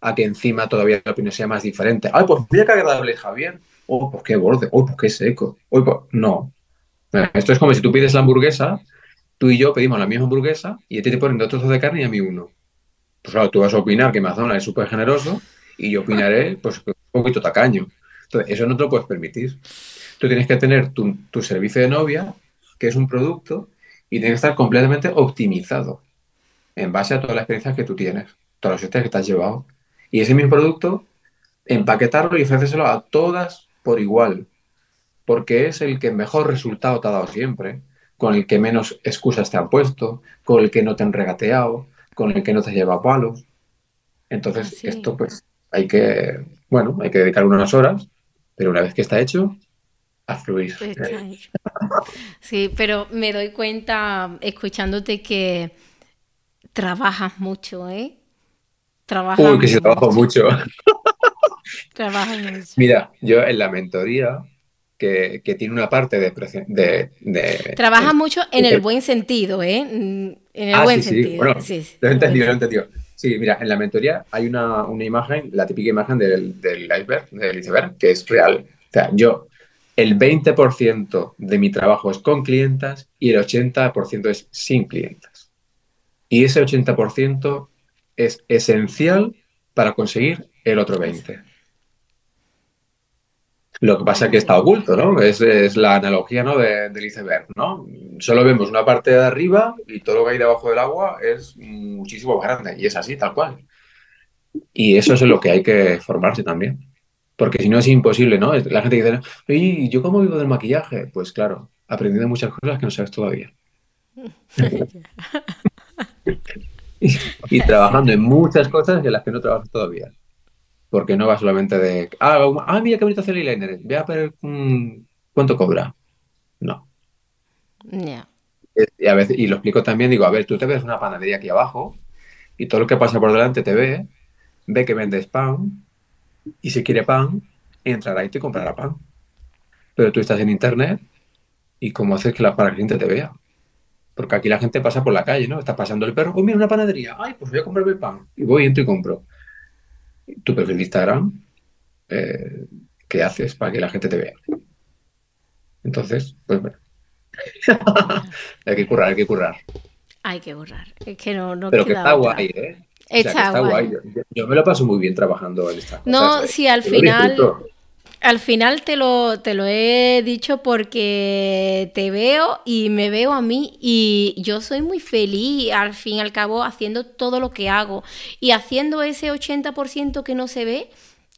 a que encima todavía la opinión sea más diferente. Ay, pues mira qué agradable Javier. Oh, pues qué borde. Oh, pues qué seco. Oh, pues... No. Esto es como si tú pides la hamburguesa, tú y yo pedimos la misma hamburguesa y a ti te ponen dos trozos de carne y a mí uno. Pues claro, tú vas a opinar que McDonald's es súper generoso y yo opinaré, pues, un poquito tacaño. Entonces, eso no te lo puedes permitir. Tú tienes que tener tu, servicio de novia, que es un producto y tiene que estar completamente optimizado en base a todas las experiencias que tú tienes, todas las experiencias que te has llevado. Y ese mismo producto, empaquetarlo y ofrecérselo a todas por igual, porque es el que mejor resultado te ha dado siempre, con el que menos excusas te han puesto, con el que no te han regateado, con el que no te lleva palos. Entonces, esto pues hay que, bueno, hay que dedicar unas horas, pero una vez que está hecho, a fluir. Sí, pero me doy cuenta escuchándote que trabajas mucho, ¿eh? Trabajas Uy, que sí trabajo mucho. Trabajas mucho. Mira, yo en la mentoría, que, tiene una parte de... de, Trabajas mucho en el buen sentido, ¿eh? En el ah, buen sentido. Sí, bueno, sí, lo he entendido, lo he entendido. Sí, mira, en la mentoría hay una, una imagen, la típica imagen del, del iceberg, del iceberg, que es real. O sea, yo el 20% de mi trabajo es con clientas y el 80% es sin clientas. Y ese 80% es esencial para conseguir el otro 20%. Lo que pasa es que está oculto, ¿no? Es, la analogía ¿no? De, del iceberg, ¿no? Solo vemos una parte de arriba y todo lo que hay debajo del agua es muchísimo más grande. Y es así, tal cual. Y eso es lo que hay que formarse también. Porque si no es imposible, ¿no? La gente dice, ¿y yo cómo vivo del maquillaje? Pues claro, aprendiendo muchas cosas que no sabes todavía. y, trabajando en muchas cosas en las que no trabajas todavía. Porque no va solamente de, ah, ah mira qué bonito hacer el eyeliner, voy a ver mm, cuánto cobra. No, Y, a veces, y lo explico también, digo, a ver, tú te ves una panadería aquí abajo y todo lo que pasa por delante te ve, ve que vendes pan y si quiere pan, entrará y te comprará pan. Pero tú estás en internet y cómo haces que la, para que la gente te vea. Porque aquí la gente pasa por la calle, ¿no? Está pasando el perro, oh, mira una panadería, ay, pues voy a comprarme el pan. Y voy, entro y compro. Tu perfil de Instagram, eh, ¿qué haces para que la gente te vea? Entonces, pues bueno. hay que currar, hay que currar. Hay que currar. Es que no, no Pero que está guay, ¿eh? está, guay. Yo, me lo paso muy bien trabajando en esta No, ¿eh? si al final al final te lo, te lo he dicho porque te veo y me veo a mí y yo soy muy feliz al fin y al cabo haciendo todo lo que hago. Y haciendo ese 80% que no se ve,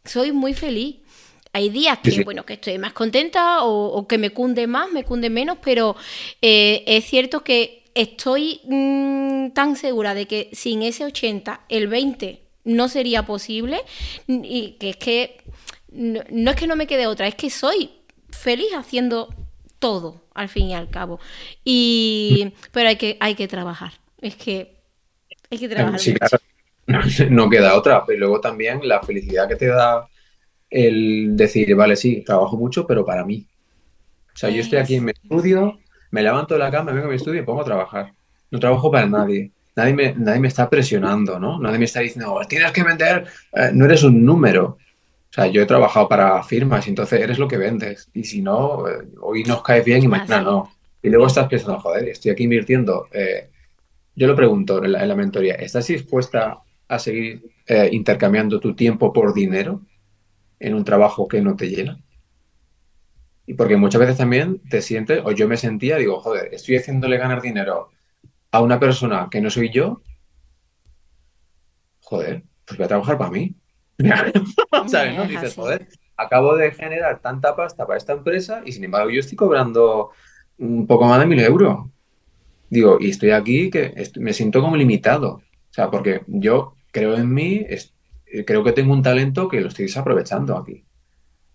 soy muy feliz. Hay días que, bueno, que estoy más contenta o, que me cunde más, me cunde menos, pero eh, es cierto que estoy mm, tan segura de que sin ese 80, el 20 no sería posible. Y que es que no, es que no me quede otra, es que soy feliz haciendo todo, al fin y al cabo. Y, pero hay que, hay que trabajar. Es que hay que trabajar. Sí, claro. No queda otra. Pero luego también la felicidad que te da el decir, vale, sí, trabajo mucho, pero para mí. O sea, yo estoy aquí en mi estudio, me levanto de la cama, vengo a mi estudio y pongo a trabajar. No trabajo para nadie. Nadie me, nadie me está presionando, ¿no? Nadie me está diciendo, tienes que vender, eh, no eres un número. O sea, yo he trabajado para firmas y entonces eres lo que vendes. Y si no, eh, hoy nos caes bien y mañana no. Y luego estás pensando, joder, estoy aquí invirtiendo. Eh, yo lo pregunto en la, mentoría, ¿estás dispuesta a seguir eh, intercambiando tu tiempo por dinero en un trabajo que no te llena? Y porque muchas veces también te sientes, o yo me sentía, digo, joder, estoy haciéndole ganar dinero a una persona que no soy yo. Joder, pues voy a trabajar para mí. ¿Sabes? ¿no? Dices, joder, acabo de generar tanta pasta para esta empresa y sin embargo yo estoy cobrando un poco más de mil euros. Digo, y estoy aquí que me siento como limitado. O sea, porque yo creo en mí, creo que tengo un talento que lo estoy desaprovechando aquí.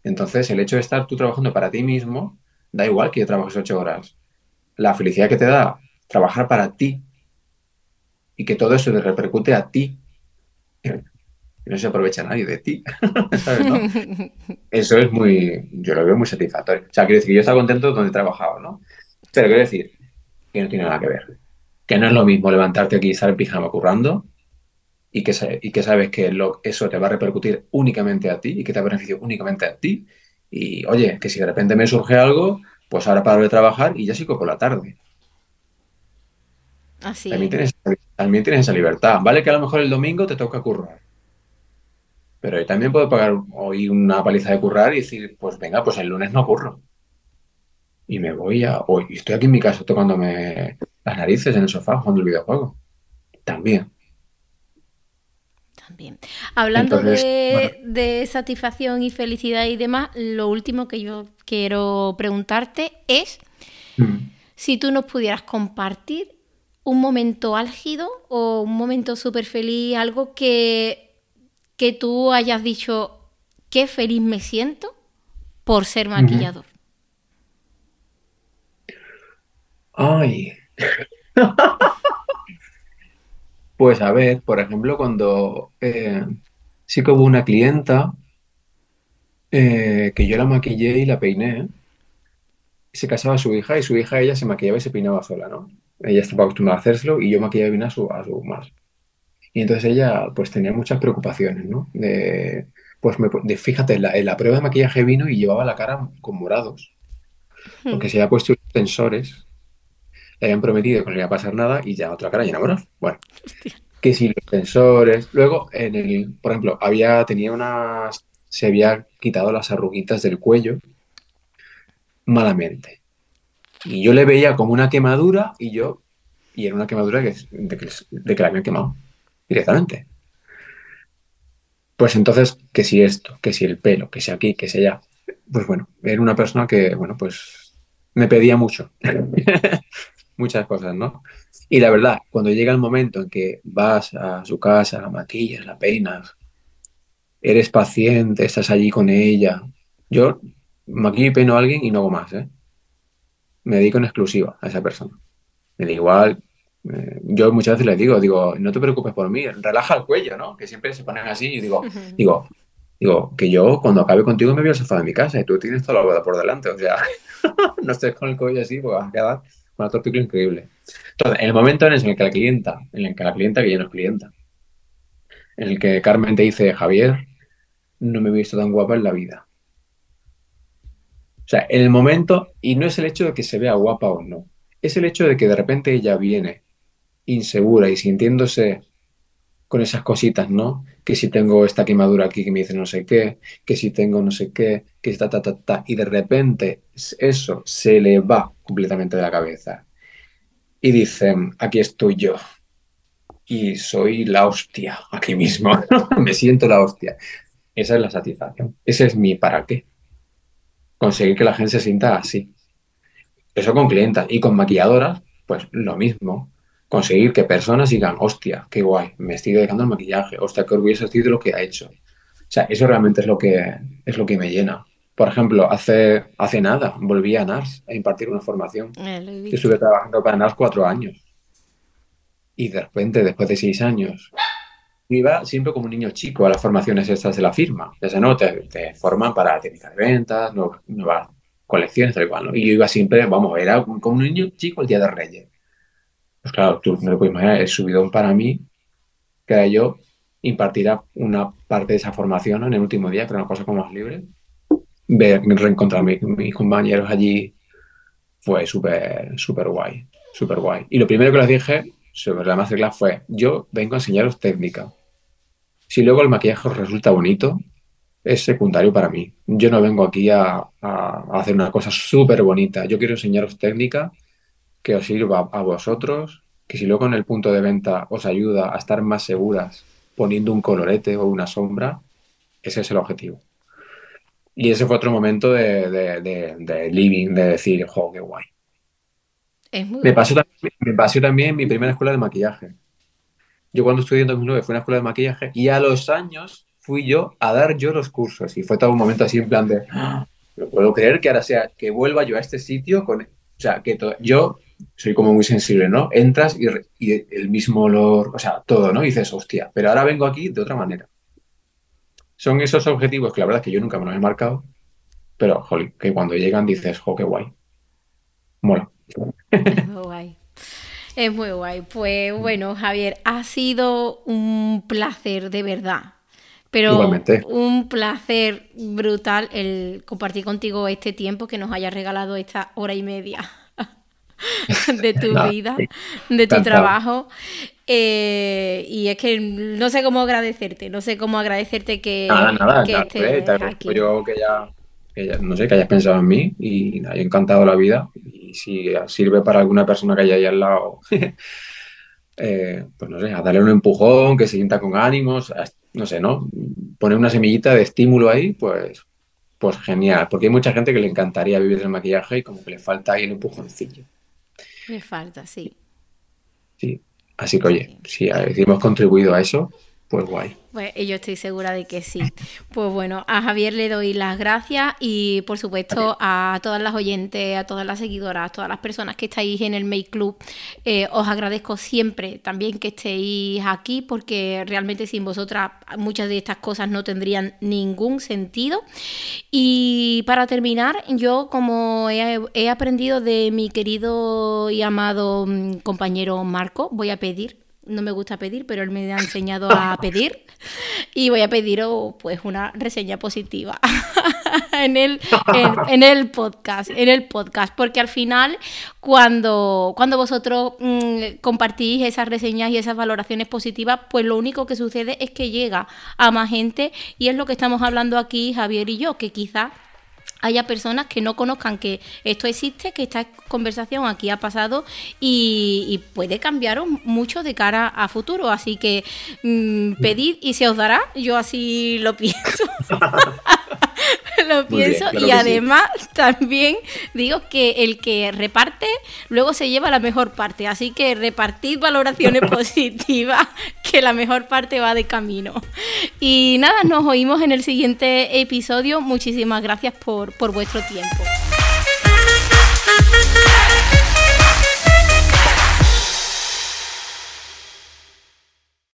Entonces, el hecho de estar tú trabajando para ti mismo, da igual que yo trabajes ocho horas. La felicidad que te da trabajar para ti y que todo eso te repercute a ti y no se aprovecha nadie de ti. Eso es muy, yo lo veo muy satisfactorio. O sea, quiero decir que yo estaba contento donde he trabajado, ¿no? Pero quiero decir que no tiene nada que ver. Que no es lo mismo levantarte aquí y estar en pijama currando y que, y que sabes que lo, eso te va a repercutir únicamente a ti y que te beneficio únicamente a ti. Y oye, que si de repente me surge algo, pues ahora paro de trabajar y ya sigo por la tarde. Así también tienes, también tienes esa libertad. Vale que a lo mejor el domingo te toca currar pero también puedo pagar hoy una paliza de currar y decir, pues venga, pues el lunes no curro. Y me voy a. Hoy estoy aquí en mi casa tocándome las narices en el sofá jugando el videojuego. También. También. Hablando de, satisfacción y felicidad y demás, lo último que yo quiero preguntarte es mm. si tú nos pudieras compartir un momento álgido o un momento súper feliz, algo que que tú hayas dicho, qué feliz me siento por ser maquillador? Ay. pues a ver, por ejemplo, cuando eh, sí que hubo una clienta eh, que yo la maquillé y la peiné, se casaba su hija y su hija ella se maquillaba y se peinaba sola, ¿no? Ella estaba acostumbrada a hacerlo y yo maquillaba bien a su, a su más. Y entonces ella pues tenía muchas preocupaciones, ¿no? De, pues me, fíjate, la, la, prueba de maquillaje vino y llevaba la cara con morados. Hmm. Porque se había puesto sensores, le habían prometido que no le iba a pasar nada y ya otra cara llena de morados. Bueno, que si los sensores. Luego, en el, por ejemplo, había, tenía unas, se había quitado las arruguitas del cuello malamente. Y yo le veía como una quemadura y yo, y era una quemadura de, que, de que la habían quemado directamente. Pues entonces, que si esto, que si el pelo, que si aquí, que si allá. Pues bueno, era una persona que, bueno, pues me pedía mucho. Muchas cosas, ¿no? Y la verdad, cuando llega el momento en que vas a su casa, la maquillas, la peinas, eres paciente, estás allí con ella. Yo maquillo y peino a alguien y no hago más, ¿eh? me dedico en exclusiva a esa persona. Me da igual. Eh, yo muchas veces les digo, digo, no te preocupes por mí, relaja el cuello, ¿no? Que siempre se ponen así y digo, digo, digo, que yo cuando acabe contigo me voy al sofá de mi casa y tú tienes toda la boda por delante, o sea, no estés con el cuello así porque vas a quedar con otro pico increíble. Entonces, en el momento en el que la clienta, en el que la clienta, que ya no es clienta, en el que Carmen te dice, Javier, no me he visto tan guapa en la vida. O sea, en el momento, y no es el hecho de que se vea guapa o no, es el hecho de que de repente ella viene insegura y sintiéndose con esas cositas, ¿no? Que si tengo esta quemadura aquí que me dice no sé qué, que si tengo no sé qué, que está ta, ta, ta, y de repente eso se le va completamente de la cabeza. Y dicen, aquí estoy yo. Y soy la hostia aquí mismo, me siento la hostia. Esa es la satisfacción. Ese es mi para qué conseguir que la gente se sienta así. Eso con clientas y con maquilladoras, pues lo mismo. Conseguir que personas digan, hostia, qué guay, me estoy dedicando al maquillaje, hostia, qué orgulloso estoy de lo que ha hecho. O sea, eso realmente es lo que, es lo que me llena. Por ejemplo, hace, hace nada volví a NARS a impartir una formación. Eh, estuve trabajando para NARS cuatro años. Y de repente, después de seis años, iba siempre como un niño chico a las formaciones estas de la firma. Ya no, te, forman para técnicas de ventas, nuevas, colecciones, tal y cual. Y yo iba siempre, vamos, era como un niño chico el día de Reyes. Pues claro, tú no lo puedes imaginar, el subidón para mí, que yo impartir una parte de esa formación en el último día, que era una cosa como más libre. Ver, reencontrar a mis compañeros allí fue súper, súper guay, súper guay. Y lo primero que les dije sobre la masterclass fue, yo vengo a enseñaros técnica. Si luego el maquillaje os resulta bonito, es secundario para mí. Yo no vengo aquí a, hacer una cosa súper bonita. Yo quiero enseñaros técnica que os sirva a vosotros, que si luego en el punto de venta os ayuda a estar más seguras poniendo un colorete o una sombra, ese es el objetivo. Y ese fue otro momento de, de living, de decir, jo, qué guay me, pasó también, me pasó también en mi primera escuela de maquillaje. Yo cuando estudié en 2009 fui a una escuela de maquillaje y a los años fui yo a dar yo los cursos. Y fue todo un momento así en plan de, ¡Ah! no puedo creer que ahora sea, que vuelva yo a este sitio con... O sea, que yo soy como muy sensible, ¿no? Entras y, el mismo olor, o sea, todo, ¿no? Y dices, hostia, pero ahora vengo aquí de otra manera. Son esos objetivos que la verdad es que yo nunca me los he marcado, pero, joder, que cuando llegan dices, jo, qué guay. Mola. Es muy guay. Es muy guay. Pues bueno, Javier, ha sido un placer de verdad. Pero un placer brutal el compartir contigo este tiempo que nos hayas regalado esta hora y media de tu vida, de tu trabajo. Eh, y es que no sé cómo agradecerte, no sé cómo agradecerte que, que estés aquí. Yo que ya no sé, que hayas pensado en mí y me haya encantado la vida. Y si sirve para alguna persona que haya ahí al lado, eh, pues no sé, a darle un empujón, que se sienta con ánimos, no sé, ¿no? Poner una semillita de estímulo ahí, pues, pues genial. Porque hay mucha gente que le encantaría vivir del maquillaje y como que le falta ahí el empujoncillo. Le falta, sí. Sí. Así que, oye, si hemos contribuido a eso, pues guay. Pues yo estoy segura de que sí. Pues bueno, a Javier le doy las gracias y por supuesto a todas las oyentes, a todas las seguidoras, a todas las personas que estáis en el Make Club, eh, os agradezco siempre también que estéis aquí porque realmente sin vosotras muchas de estas cosas no tendrían ningún sentido. Y para terminar, yo como he, he aprendido de mi querido y amado mm, compañero Marco, voy a pedir no me gusta pedir, pero él me ha enseñado a pedir y voy a pedir pues una reseña positiva en, el, en, el podcast, en el podcast, porque al final cuando, cuando vosotros mm, compartís esas reseñas y esas valoraciones positivas, pues lo único que sucede es que llega a más gente y es lo que estamos hablando aquí Javier y yo, que quizá haya personas que no conozcan que esto existe, que esta conversación aquí ha pasado y, puede cambiar mucho de cara a futuro. Así que mm, pedid y se os dará. Yo así lo pienso. lo pienso y además también digo que el que reparte luego se lleva la mejor parte, así que repartid valoraciones positivas que la mejor parte va de camino. Y nada, nos oímos en el siguiente episodio. Muchísimas gracias por, por vuestro tiempo.